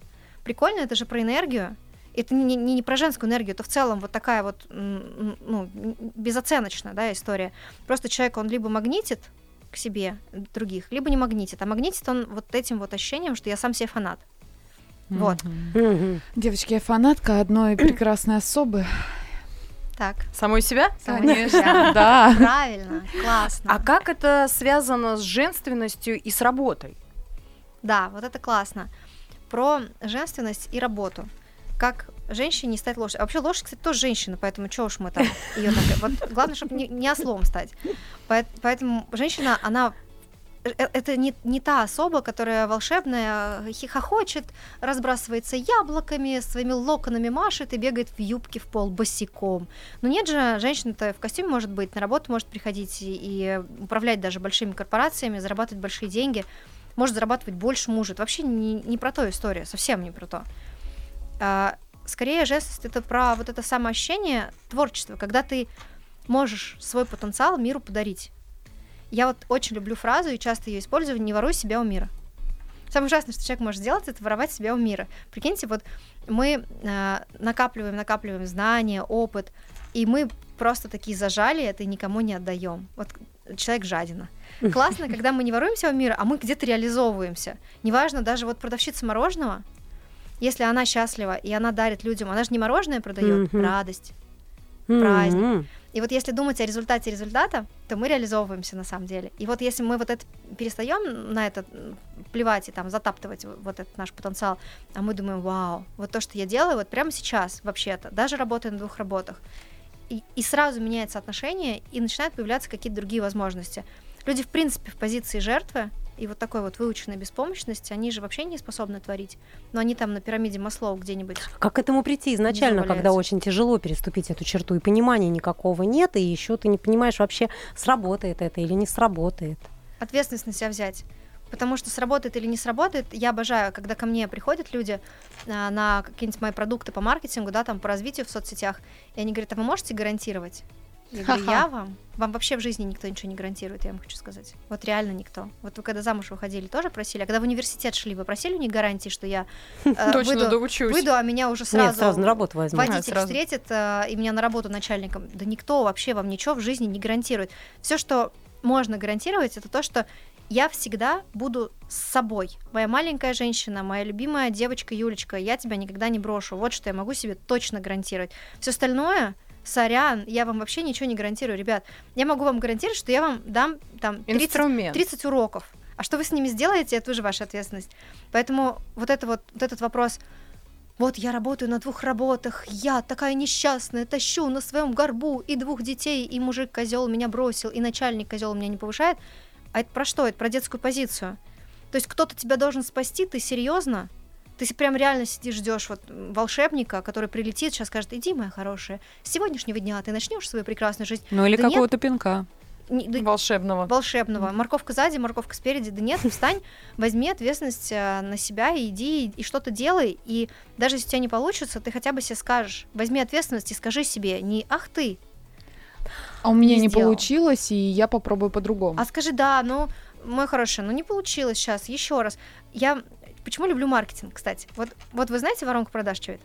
Прикольно, это же про энергию. Это не, не, не про женскую энергию, это в целом вот такая вот ну, безоценочная да, история. Просто человек, он либо магнитит к себе других, либо не магнитит. А магнитит он вот этим вот ощущением, что я сам себе фанат. Вот. Девочки, я фанатка одной прекрасной особы. Так. Самой себя? Конечно. Да. Правильно, классно. А как это связано с женственностью и с работой? Да, вот это классно. Про женственность и работу. Как женщине не стать лошадью. А вообще лошадь, кстати, тоже женщина, поэтому чего уж мы там ее так... Вот главное, чтобы не, не ослом стать. Поэтому женщина, она это не, не та особа, которая волшебная, хихохочет, разбрасывается яблоками, своими локонами машет и бегает в юбке в пол босиком. Но нет же, женщина-то в костюме может быть, на работу может приходить и, и управлять даже большими корпорациями, зарабатывать большие деньги, может зарабатывать больше мужа. Это вообще не, не про то история, совсем не про то. А, скорее, жест это про вот это самоощущение творчества, когда ты можешь свой потенциал миру подарить. Я вот очень люблю фразу и часто ее использую «не воруй себя у мира». Самое ужасное, что человек может сделать, это воровать себя у мира. Прикиньте, вот мы э, накапливаем, накапливаем знания, опыт, и мы просто такие зажали это и никому не отдаем. Вот человек жадина. Классно, когда мы не воруемся у мира, а мы где-то реализовываемся. Неважно, даже вот продавщица мороженого, если она счастлива и она дарит людям, она же не мороженое продает, радость, праздник. И вот если думать о результате результата, то мы реализовываемся на самом деле. И вот если мы вот это перестаем на это плевать и там затаптывать вот этот наш потенциал, а мы думаем, вау, вот то, что я делаю вот прямо сейчас вообще-то, даже работая на двух работах, и, и сразу меняется отношение, и начинают появляться какие-то другие возможности. Люди, в принципе, в позиции жертвы, и вот такой вот выученной беспомощности, они же вообще не способны творить. Но они там на пирамиде Маслоу где-нибудь. Как к этому прийти изначально, когда очень тяжело переступить эту черту, и понимания никакого нет, и еще ты не понимаешь вообще, сработает это или не сработает? Ответственность на себя взять. Потому что сработает или не сработает, я обожаю, когда ко мне приходят люди а, на какие-нибудь мои продукты по маркетингу, да, там по развитию в соцсетях, и они говорят, а вы можете гарантировать? Я говорю, я вам? Вам вообще в жизни никто ничего не гарантирует, я вам хочу сказать. Вот реально никто. Вот вы когда замуж выходили, тоже просили, а когда в университет шли, вы просили у них гарантии, что я э, Точно выйду, доучусь. выйду, а меня уже сразу, Нет, сразу на работу возьму. водитель а, встретит, э, и меня на работу начальником. Да никто вообще вам ничего в жизни не гарантирует. Все, что можно гарантировать, это то, что я всегда буду с собой. Моя маленькая женщина, моя любимая девочка Юлечка, я тебя никогда не брошу. Вот что я могу себе точно гарантировать. Все остальное сорян, я вам вообще ничего не гарантирую, ребят. Я могу вам гарантировать, что я вам дам там 30, 30 уроков. А что вы с ними сделаете, это уже ваша ответственность. Поэтому вот, это вот, вот этот вопрос, вот я работаю на двух работах, я такая несчастная, тащу на своем горбу и двух детей, и мужик козел меня бросил, и начальник козел меня не повышает. А это про что? Это про детскую позицию. То есть кто-то тебя должен спасти, ты серьезно? Ты прям реально сидишь, ждешь вот волшебника, который прилетит, сейчас скажет, иди, моя хорошая, с сегодняшнего дня ты начнешь свою прекрасную жизнь. Ну или да какого-то пинка. Не, да, волшебного. Волшебного. Морковка сзади, морковка спереди. Да нет, встань, возьми ответственность э, на себя и иди и, и что-то делай. И даже если у тебя не получится, ты хотя бы себе скажешь. Возьми ответственность и скажи себе, не ах ты. А у меня не, не получилось, и я попробую по-другому. А скажи, да, ну, мой хороший, ну не получилось сейчас, еще раз. Я Почему люблю маркетинг, кстати? Вот, вот вы знаете воронку продаж, что это?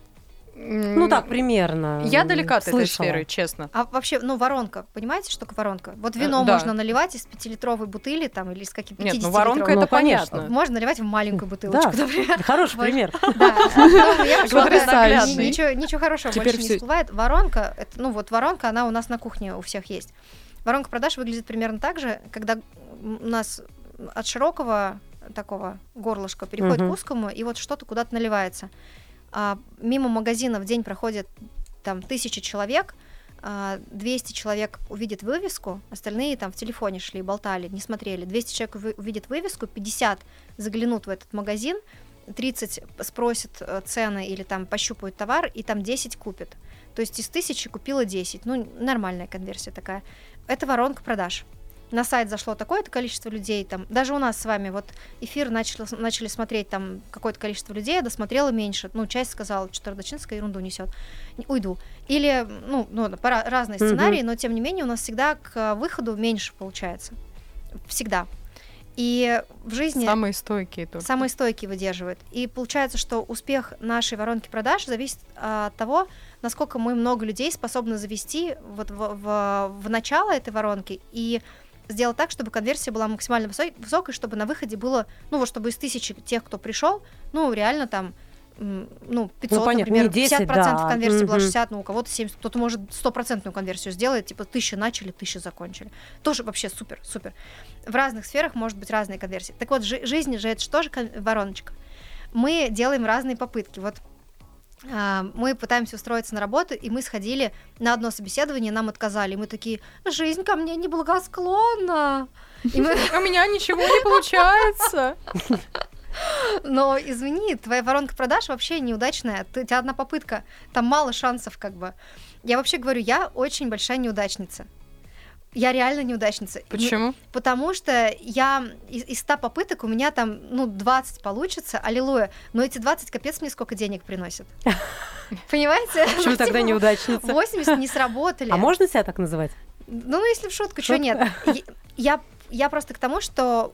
Ну так, примерно. Я далека от этой сферы, честно. А вообще, ну, воронка, понимаете, что такое воронка? Вот вино э, да. можно наливать из пятилитровой бутыли там или из каких 50 Нет, ну воронка это ну, понятно. Можно наливать в маленькую бутылочку, да. например. Хороший пример. Да, ну, ничего хорошего больше не всплывает. Воронка, ну вот воронка, она у нас на кухне у всех есть. Воронка продаж выглядит примерно так же, когда у нас от широкого такого горлышка переходит угу. к узкому, и вот что-то куда-то наливается. А, мимо магазина в день проходит там тысячи человек, 200 а, человек увидят вывеску, остальные там в телефоне шли, болтали, не смотрели. 200 человек увидят вывеску, 50 заглянут в этот магазин, 30 спросят э, цены или там пощупают товар, и там 10 купят. То есть из тысячи купила 10. Ну, нормальная конверсия такая. Это воронка продаж на сайт зашло такое-то количество людей, там, даже у нас с вами вот эфир начали, начали смотреть там какое-то количество людей, я досмотрела меньше, ну, часть сказала, что Родочинская ерунду несет, уйду. Или, ну, ну разные сценарии, mm-hmm. но тем не менее у нас всегда к выходу меньше получается. Всегда. И в жизни... Самые стойкие тоже. Самые стойкие выдерживают. И получается, что успех нашей воронки продаж зависит а, от того, насколько мы много людей способны завести вот в, в, в начало этой воронки и сделать так, чтобы конверсия была максимально высокой, чтобы на выходе было, ну вот чтобы из тысячи тех, кто пришел, ну реально там ну, 500, ну, понятно, например, 10, 50% да. конверсии угу. была 60, ну, у кого-то 70, кто-то может стопроцентную конверсию сделать, типа, тысяча начали, тысяча закончили. Тоже вообще супер, супер. В разных сферах может быть разные конверсии. Так вот, жи- жизнь же это же тоже вороночка. Мы делаем разные попытки. Вот мы пытаемся устроиться на работу, и мы сходили на одно собеседование, нам отказали. И мы такие, жизнь ко мне неблагосклонна. И мы... У меня ничего не получается. Но извини, твоя воронка продаж вообще неудачная. Ты, у тебя одна попытка, там мало шансов как бы. Я вообще говорю, я очень большая неудачница. Я реально неудачница. Почему? Потому что я из, из 100 попыток у меня там, ну, 20 получится, аллилуйя, но эти 20 капец мне сколько денег приносят. Понимаете? Почему тогда неудачница? 80 не сработали. А можно себя так называть? Ну, если в шутку, что нет. Я, я просто к тому, что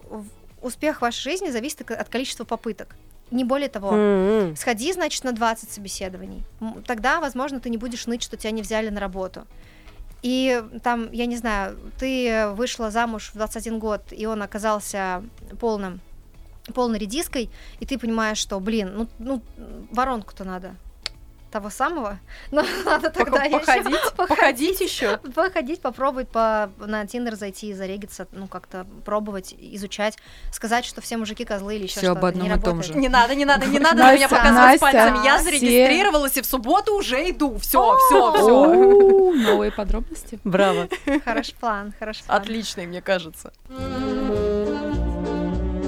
успех вашей жизни зависит от количества попыток. Не более того, mm-hmm. сходи, значит, на 20 собеседований. Тогда, возможно, ты не будешь ныть, что тебя не взяли на работу. И там, я не знаю, ты вышла замуж в 21 год, и он оказался полным полной редиской, и ты понимаешь, что, блин, ну, ну воронку-то надо того самого, но надо тогда походить, еще походить еще, походить, попробовать по на Тиндер зайти, зарегиться, ну как-то пробовать, изучать, сказать, что все мужики козлы или еще что-то. об одном не и том же. Не надо, не надо, не надо на меня показывать пальцами. Я зарегистрировалась и в субботу уже иду. Все, все, все. Новые подробности. Браво. Хороший план, хороший план. Отличный, мне кажется.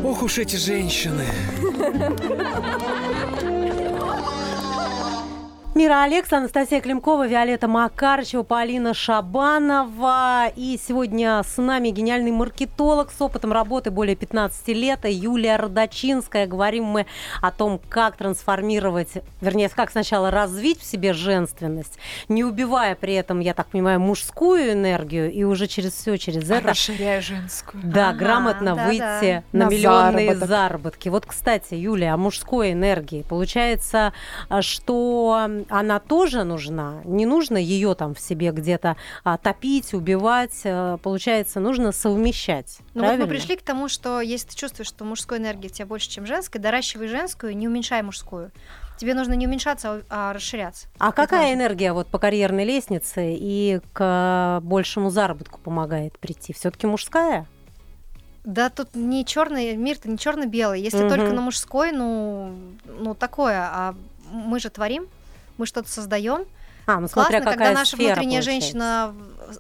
Ох уж эти женщины. Мира Алекс, Анастасия Климкова, Виолетта Макарычева, Полина Шабанова. И сегодня с нами гениальный маркетолог с опытом работы более 15 лет, Юлия Родочинская. Говорим мы о том, как трансформировать, вернее, как сначала развить в себе женственность, не убивая при этом, я так понимаю, мужскую энергию, и уже через все, через это... Расширяя женскую. Да, ага, грамотно да, выйти да. на, на миллионные заработок. заработки. Вот, кстати, Юлия, о мужской энергии. Получается, что она тоже нужна. Не нужно ее там в себе где-то а, топить, убивать. А, получается, нужно совмещать. Ну вот мы пришли к тому, что если ты чувствуешь, что мужской энергии в тебе больше, чем женской, доращивай женскую, не уменьшай мужскую. Тебе нужно не уменьшаться, а, а расширяться. А Это какая важно. энергия вот по карьерной лестнице и к большему заработку помогает прийти? Все-таки мужская? Да, тут не черный мир-то не черно-белый. Если угу. только на мужской, ну, ну такое. А мы же творим, мы что-то создаем. А, ну Классно, какая когда наша сфера, внутренняя получается. женщина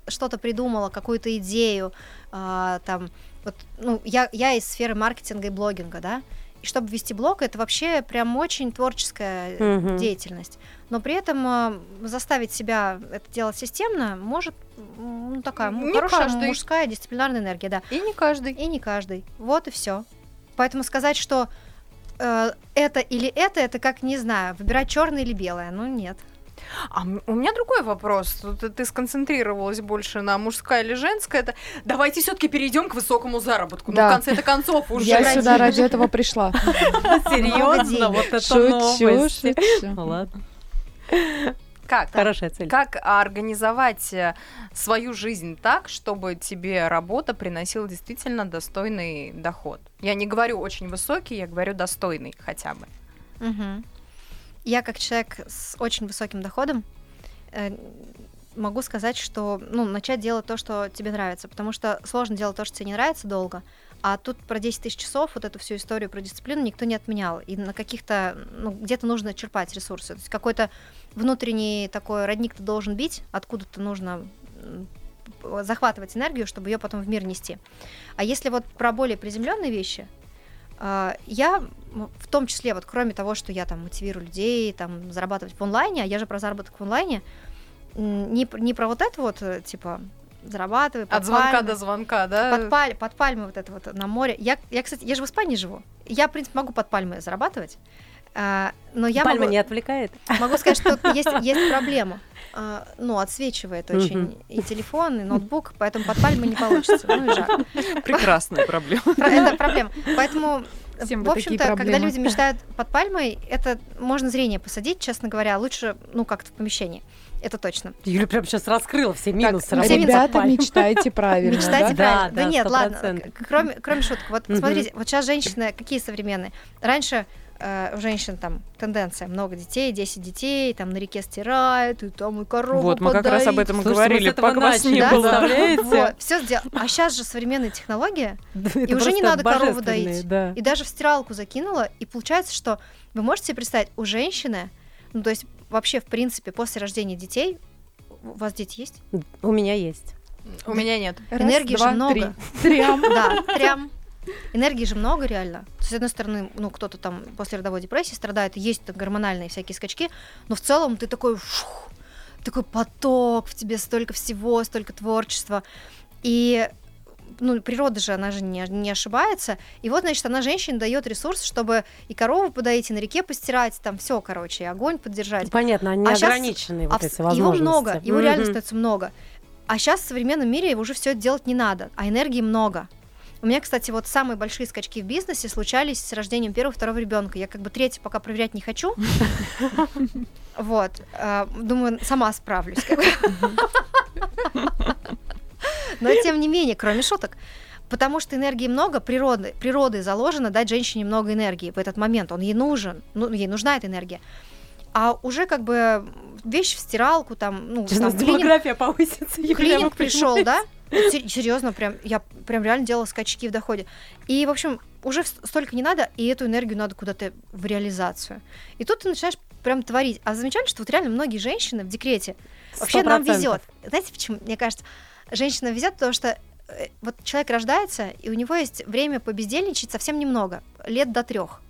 что-то придумала, какую-то идею, а, там, вот, ну, я, я из сферы маркетинга и блогинга, да, и чтобы вести блог, это вообще прям очень творческая угу. деятельность. Но при этом э, заставить себя это делать системно может ну, такая не хорошая каждый. мужская дисциплинарная энергия, да. И не каждый. И не каждый. Вот и все. Поэтому сказать, что э, это или это, это как, не знаю, выбирать черное или белое. Ну, нет. А у меня другой вопрос. Ты, ты сконцентрировалась больше на мужская или женская. Это давайте все-таки перейдем к высокому заработку. Да. Ну, в конце концов уже. Я сюда ради этого пришла. Серьезно, вот это Шучу, шучу. Ладно как? Хорошая цель. Как организовать э, свою жизнь так, чтобы тебе работа приносила действительно достойный доход? Я не говорю очень высокий, я говорю достойный хотя бы. Угу. Я как человек с очень высоким доходом э, могу сказать, что ну, начать делать то, что тебе нравится, потому что сложно делать то, что тебе не нравится долго, а тут про 10 тысяч часов, вот эту всю историю про дисциплину никто не отменял. И на каких-то, ну, где-то нужно черпать ресурсы. То есть какой-то внутренний такой родник-то должен бить, откуда-то нужно захватывать энергию, чтобы ее потом в мир нести. А если вот про более приземленные вещи, а, я в том числе, вот кроме того, что я там мотивирую людей там зарабатывать в онлайне, а я же про заработок в онлайне, не, не про вот это вот, э, типа, зарабатывай. От звонка пальмы, до звонка, да? Под, паль, под пальмы вот это вот на море. Я, я, кстати, я же в Испании живу. Я, в принципе, могу под пальмы зарабатывать. А, но я Пальма могу, не отвлекает? Могу сказать, что есть, есть проблема. А, ну, отсвечивает очень и телефон, и ноутбук, поэтому под пальмой не получится. Ну, и Прекрасная проблема. Это проблема. Поэтому Всем в общем-то, когда люди мечтают под пальмой, это можно зрение посадить, честно говоря, лучше, ну, как-то в помещении. Это точно. Юля прям сейчас раскрыла все минусы. Так, все ребята, мечтайте правильно. Мечтайте да? правильно. Да, да, да нет, ладно. Кроме, кроме шуток. Вот смотрите, вот сейчас женщины какие современные. Раньше э, у женщин там тенденция много детей, 10 детей, там на реке стирают, и там и корову Вот, мы как раз об этом Слушайте, говорили, пока вас не да? было. Вот, все сделано. А сейчас же современные технологии, и уже не надо корову доить. И даже в стиралку закинула, и получается, что вы можете себе представить, у женщины, ну то есть вообще, в принципе, после рождения детей, у вас дети есть? У меня есть. У меня нет. Энергии Раз, же два, много. Три. Трям. Да, трям. Энергии же много реально. С одной стороны, ну, кто-то там после родовой депрессии страдает, есть гормональные всякие скачки, но в целом ты такой, фух, такой поток, в тебе столько всего, столько творчества. И ну, природа же, она же не, не ошибается. И вот, значит, она женщине дает ресурс, чтобы и корову подоить, и на реке постирать, там все, короче, и огонь поддержать. Понятно, они а ограниченные вот а эти возможности. Его много, его mm-hmm. реально становится много. А сейчас в современном мире уже все делать не надо, а энергии много. У меня, кстати, вот самые большие скачки в бизнесе случались с рождением первого, второго ребенка. Я как бы третий пока проверять не хочу. Вот. Э, думаю, сама справлюсь. Но тем не менее, кроме шуток, потому что энергии много, природы, природой заложено дать женщине много энергии в этот момент. Он ей нужен, ну, ей нужна эта энергия. А уже как бы вещь в стиралку, там, ну, Сейчас там, демография повысится. Клиник пришел, да? Серьезно, прям, я прям реально делала скачки в доходе. И, в общем, уже столько не надо, и эту энергию надо куда-то в реализацию. И тут ты начинаешь прям творить. А замечали, что вот реально многие женщины в декрете 100%. вообще нам везет. Знаете, почему? Мне кажется, женщина везет, потому что э, вот человек рождается, и у него есть время побездельничать совсем немного, лет до трех.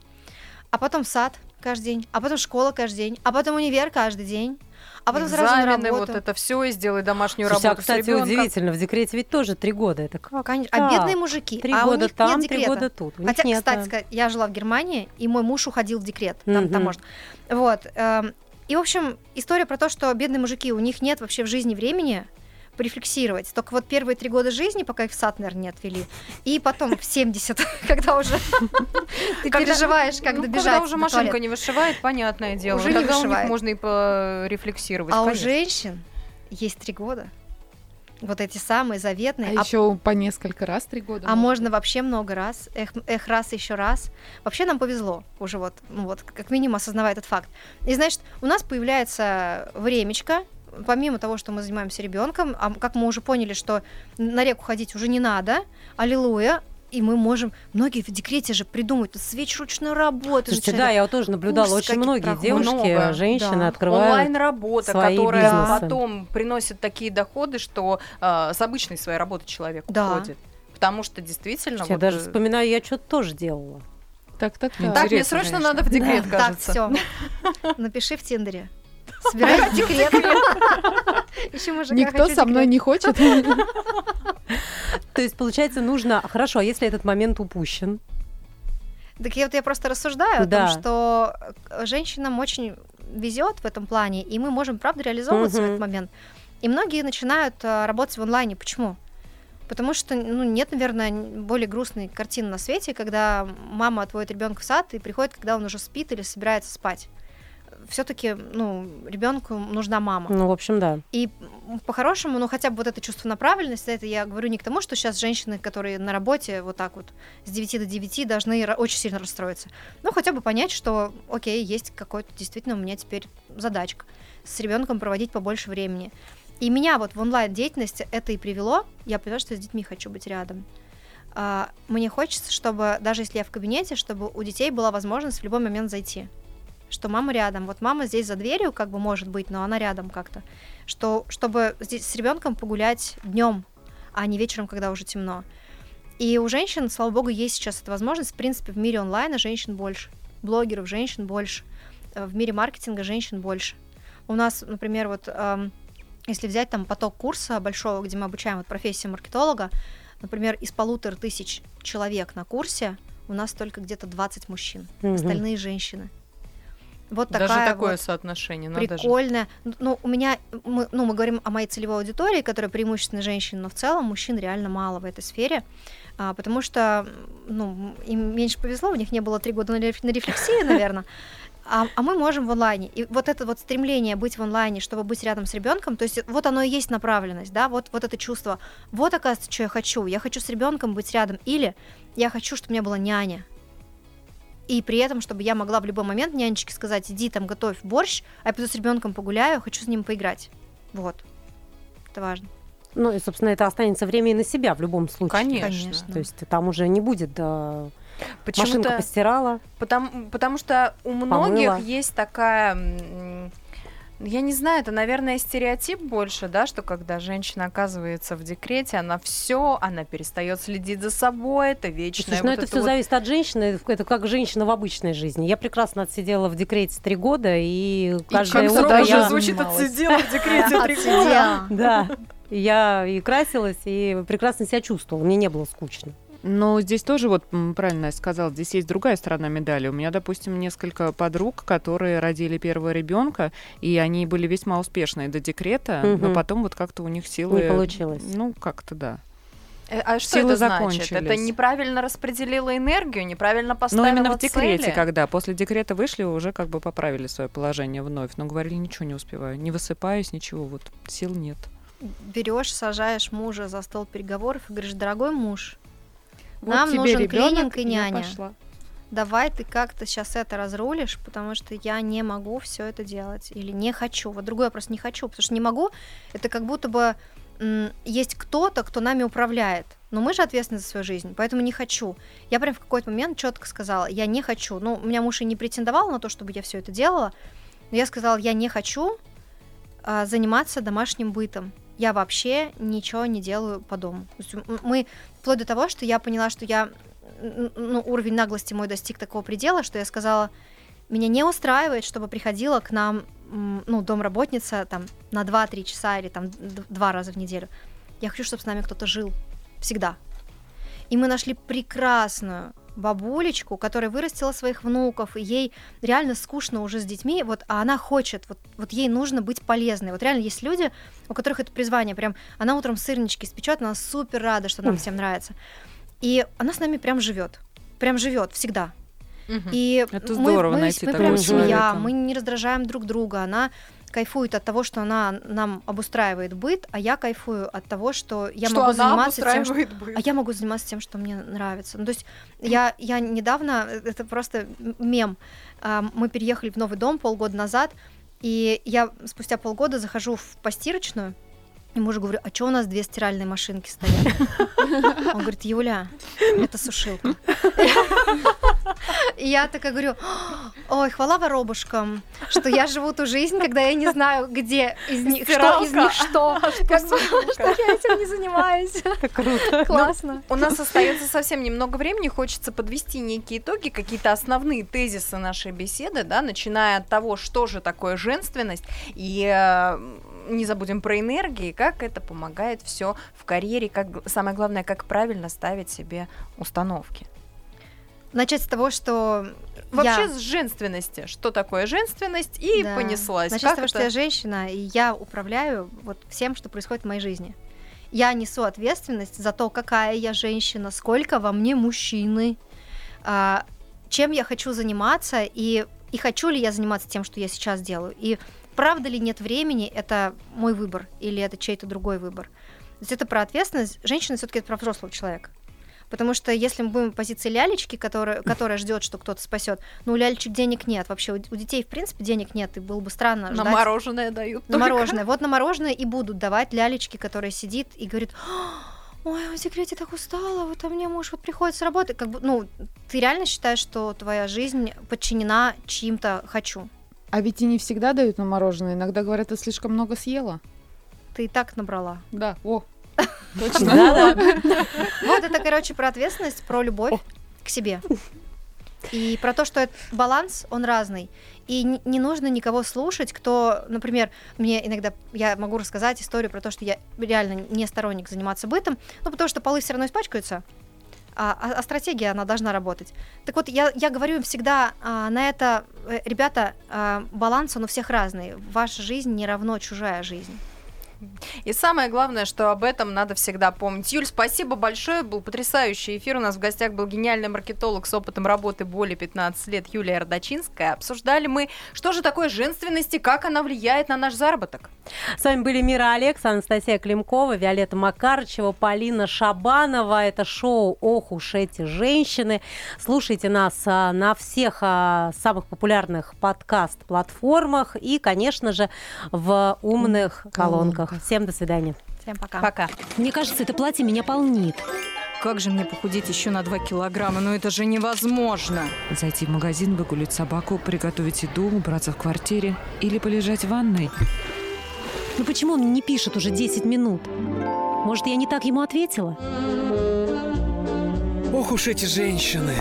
А потом сад каждый день, а потом школа каждый день, а потом универ каждый день а потом Экзамены, сразу на работу. вот это все и сделай домашнюю Слушай, работу. А, кстати, удивительно, в декрете ведь тоже три года. Это как? Конечно. А бедные мужики. Три а года у них там, нет три года тут. У Хотя, нет, кстати, да. я жила в Германии, и мой муж уходил в декрет. Там, там может. Вот. Эм, и, в общем, история про то, что бедные мужики, у них нет вообще в жизни времени порефлексировать. Только вот первые три года жизни, пока их в сад, наверное, не отвели, и потом в 70, когда уже ты переживаешь, как ну, добежать Когда уже машинка не вышивает, понятное дело. Уже у них можно и порефлексировать. А у женщин есть три года. Вот эти самые заветные. А, а еще по несколько раз три года. А можно вообще много раз. Эх, эх раз еще раз. Вообще нам повезло уже вот, ну вот, как минимум осознавая этот факт. И значит, у нас появляется времечко, помимо того, что мы занимаемся ребенком, а как мы уже поняли, что на реку ходить уже не надо, аллилуйя, и мы можем, многие в декрете же придумают свеч ручной работы. Слушайте, да, я вот тоже наблюдала, очень многие девушки, много, женщины да. открывают Онлайн-работа, которая бизнесы. потом приносит такие доходы, что э, с обычной своей работы человек да. уходит. Потому что действительно... Слушайте, вот... Я даже э, вспоминаю, я что-то тоже делала. Так, так, так. Так, мне срочно конечно. надо в декрет, да. кажется. Так, все. Напиши в Тиндере. Собираюсь декрет. Еще Никто со мной не хочет. То есть, получается, нужно... Хорошо, а если этот момент упущен? Так я вот я просто рассуждаю да. о том, что женщинам очень везет в этом плане, и мы можем, правда, реализовываться угу. в этот момент. И многие начинают а, работать в онлайне. Почему? Потому что ну, нет, наверное, более грустной картины на свете, когда мама отводит ребенка в сад и приходит, когда он уже спит или собирается спать все-таки, ну, ребенку нужна мама. Ну, в общем, да. И по-хорошему, ну, хотя бы вот это чувство направленности, это я говорю не к тому, что сейчас женщины, которые на работе вот так вот с 9 до 9 должны очень сильно расстроиться. Ну, хотя бы понять, что, окей, есть какой-то действительно у меня теперь задачка с ребенком проводить побольше времени. И меня вот в онлайн-деятельности это и привело. Я поняла, что с детьми хочу быть рядом. А, мне хочется, чтобы даже если я в кабинете, чтобы у детей была возможность в любой момент зайти что мама рядом. Вот мама здесь за дверью, как бы может быть, но она рядом как-то. Что, чтобы здесь с ребенком погулять днем, а не вечером, когда уже темно. И у женщин, слава богу, есть сейчас эта возможность. В принципе, в мире онлайна женщин больше. Блогеров женщин больше. Э, в мире маркетинга женщин больше. У нас, например, вот эм, если взять там поток курса большого, где мы обучаем вот профессии маркетолога, например, из полутора тысяч человек на курсе у нас только где-то 20 мужчин, mm-hmm. остальные женщины. Вот Даже такая такое вот соотношение, надо же. прикольная. Ну, у меня, мы, ну, мы говорим о моей целевой аудитории, которая преимущественно женщины, но в целом мужчин реально мало в этой сфере, а, потому что, ну, им меньше повезло, у них не было три года на, реф- на рефлексии, наверное. А, а мы можем в онлайне. И вот это вот стремление быть в онлайне, чтобы быть рядом с ребенком, то есть вот оно и есть направленность, да, вот, вот это чувство. Вот, оказывается, что я хочу. Я хочу с ребенком быть рядом. Или я хочу, чтобы у меня была няня. И при этом, чтобы я могла в любой момент нянечке сказать, иди там готовь борщ, а я пойду с ребенком погуляю, хочу с ним поиграть. Вот. Это важно. Ну и, собственно, это останется время и на себя в любом случае. Конечно. Конечно. То есть там уже не будет, да, машинка Почему-то постирала. Потому, потому что у многих есть такая, я не знаю, это, наверное, стереотип больше, да, что когда женщина оказывается в декрете, она все, она перестает следить за собой, это вечное. Слушай, ну вот это все вот- зависит от женщины, это как женщина в обычной жизни. Я прекрасно отсидела в декрете три года, и каждое как утро я... звучит, отсидела в декрете три года. Да, я и красилась, и прекрасно себя чувствовала, мне не было скучно. Но здесь тоже, вот правильно я сказала, здесь есть другая сторона медали. У меня, допустим, несколько подруг, которые родили первого ребенка, и они были весьма успешные до декрета, но Мгм. потом вот как-то у них силы... Не получилось. Ну, как-то да. Э, А что Силы это значит? Это неправильно распределила энергию, неправильно Но поставила именно в декрете, цели? когда после декрета вышли, уже как бы поправили свое положение вновь. Но говорили, ничего не успеваю, не высыпаюсь, ничего, вот сил нет. Берешь, сажаешь мужа за стол переговоров и говоришь, дорогой муж, Вот Нам тебе нужен ребёнок, клининг и няня. пошла. давай ты как-то сейчас это разрулишь, потому что я не могу все это делать. Или не хочу. Вот другой вопрос не хочу, потому что не могу. Это как будто бы есть кто-то, кто нами управляет. Но мы же ответственны за свою жизнь, поэтому не хочу. Я прям в какой-то момент четко сказала, я не хочу. Ну, у меня муж и не претендовал на то, чтобы я все это делала. Но я сказала, я не хочу а, заниматься домашним бытом. Я вообще ничего не делаю по дому. То есть м- мы вплоть до того, что я поняла, что я ну, уровень наглости мой достиг такого предела, что я сказала, меня не устраивает, чтобы приходила к нам, ну, домработница там на 2-3 часа или там два раза в неделю. Я хочу, чтобы с нами кто-то жил всегда. И мы нашли прекрасную бабулечку, которая вырастила своих внуков, и ей реально скучно уже с детьми, вот, а она хочет, вот, вот ей нужно быть полезной. Вот реально есть люди, у которых это призвание, прям, она утром сырнички испечет, она супер рада, что нам всем нравится. И она с нами прям живет, прям живет всегда. Мгм. И Это мы, здорово мы, найти мы такого прям семья, человека. мы не раздражаем друг друга, она кайфует от того, что она нам обустраивает быт, а я кайфую от того, что я что могу заниматься тем, что быт. а я могу заниматься тем, что мне нравится. Ну, то есть я, я недавно, э, это просто мем, а, мы переехали в новый дом полгода назад, и я спустя полгода захожу в постирочную, и мужу говорю, а что у нас две стиральные машинки стоят? Он говорит, Юля, это сушилка. И я такая говорю, ой, хвала воробушкам, что я живу ту жизнь, когда я не знаю, где из них, что из них что. Как бы, что я этим не занимаюсь. Круто. Классно. У нас остается совсем немного времени, хочется подвести некие итоги, какие-то основные тезисы нашей беседы, да, начиная от того, что же такое женственность, и э, не забудем про энергии, как это помогает все в карьере, как самое главное, как правильно ставить себе установки. Начать с того, что Вообще я... с женственности, что такое женственность, и Да. понеслась. Начать Как с того, что это? я женщина, и я управляю вот всем, что происходит в моей жизни. Я несу ответственность за то, какая я женщина, сколько во мне мужчины, а, чем я хочу заниматься, и, и хочу ли я заниматься тем, что я сейчас делаю. И правда ли нет времени, это мой выбор, или это чей-то другой выбор. То есть это про ответственность. Женщина все-таки это про взрослого человека. Потому что если мы будем в позиции лялечки, которая, которая ждет, что кто-то спасет, ну у лялечек денег нет. Вообще у, у детей, в принципе, денег нет, и было бы странно На ждать мороженое дают. на только. мороженое. Вот на мороженое и будут давать лялечки, которая сидит и говорит, ой, в декрете так устала, вот а мне муж вот приходит с работы. Как бы, ну, ты реально считаешь, что твоя жизнь подчинена чьим-то «хочу». А ведь и не всегда дают на мороженое. Иногда говорят, ты слишком много съела. Ты и так набрала. Да, о, точно. Вот это, короче, про ответственность, про любовь к себе. И про то, что это баланс, он разный. И не, не нужно никого слушать, кто, например, мне иногда, я могу рассказать историю про то, что я реально не сторонник заниматься бытом, ну, потому что полы все равно испачкаются. А, а, а стратегия, она должна работать. Так вот, я, я говорю им всегда а, на это, э, ребята, а, баланс, он у всех разный. Ваша жизнь не равно чужая жизнь. И самое главное, что об этом надо всегда помнить. Юль, спасибо большое. Был потрясающий эфир. У нас в гостях был гениальный маркетолог с опытом работы более 15 лет Юлия Родочинская. Обсуждали мы, что же такое женственность и как она влияет на наш заработок. С вами были Мира Алекс, Анастасия Климкова, Виолетта Макарычева, Полина Шабанова. Это шоу «Ох уж эти женщины». Слушайте нас а, на всех а, самых популярных подкаст-платформах и, конечно же, в умных колонках. Всем до свидания. Всем пока. Пока. Мне кажется, это платье меня полнит. Как же мне похудеть еще на 2 килограмма? Ну это же невозможно. Зайти в магазин, выгулить собаку, приготовить еду, убраться в квартире или полежать в ванной. Ну почему он не пишет уже 10 минут? Может, я не так ему ответила? Ох уж эти женщины.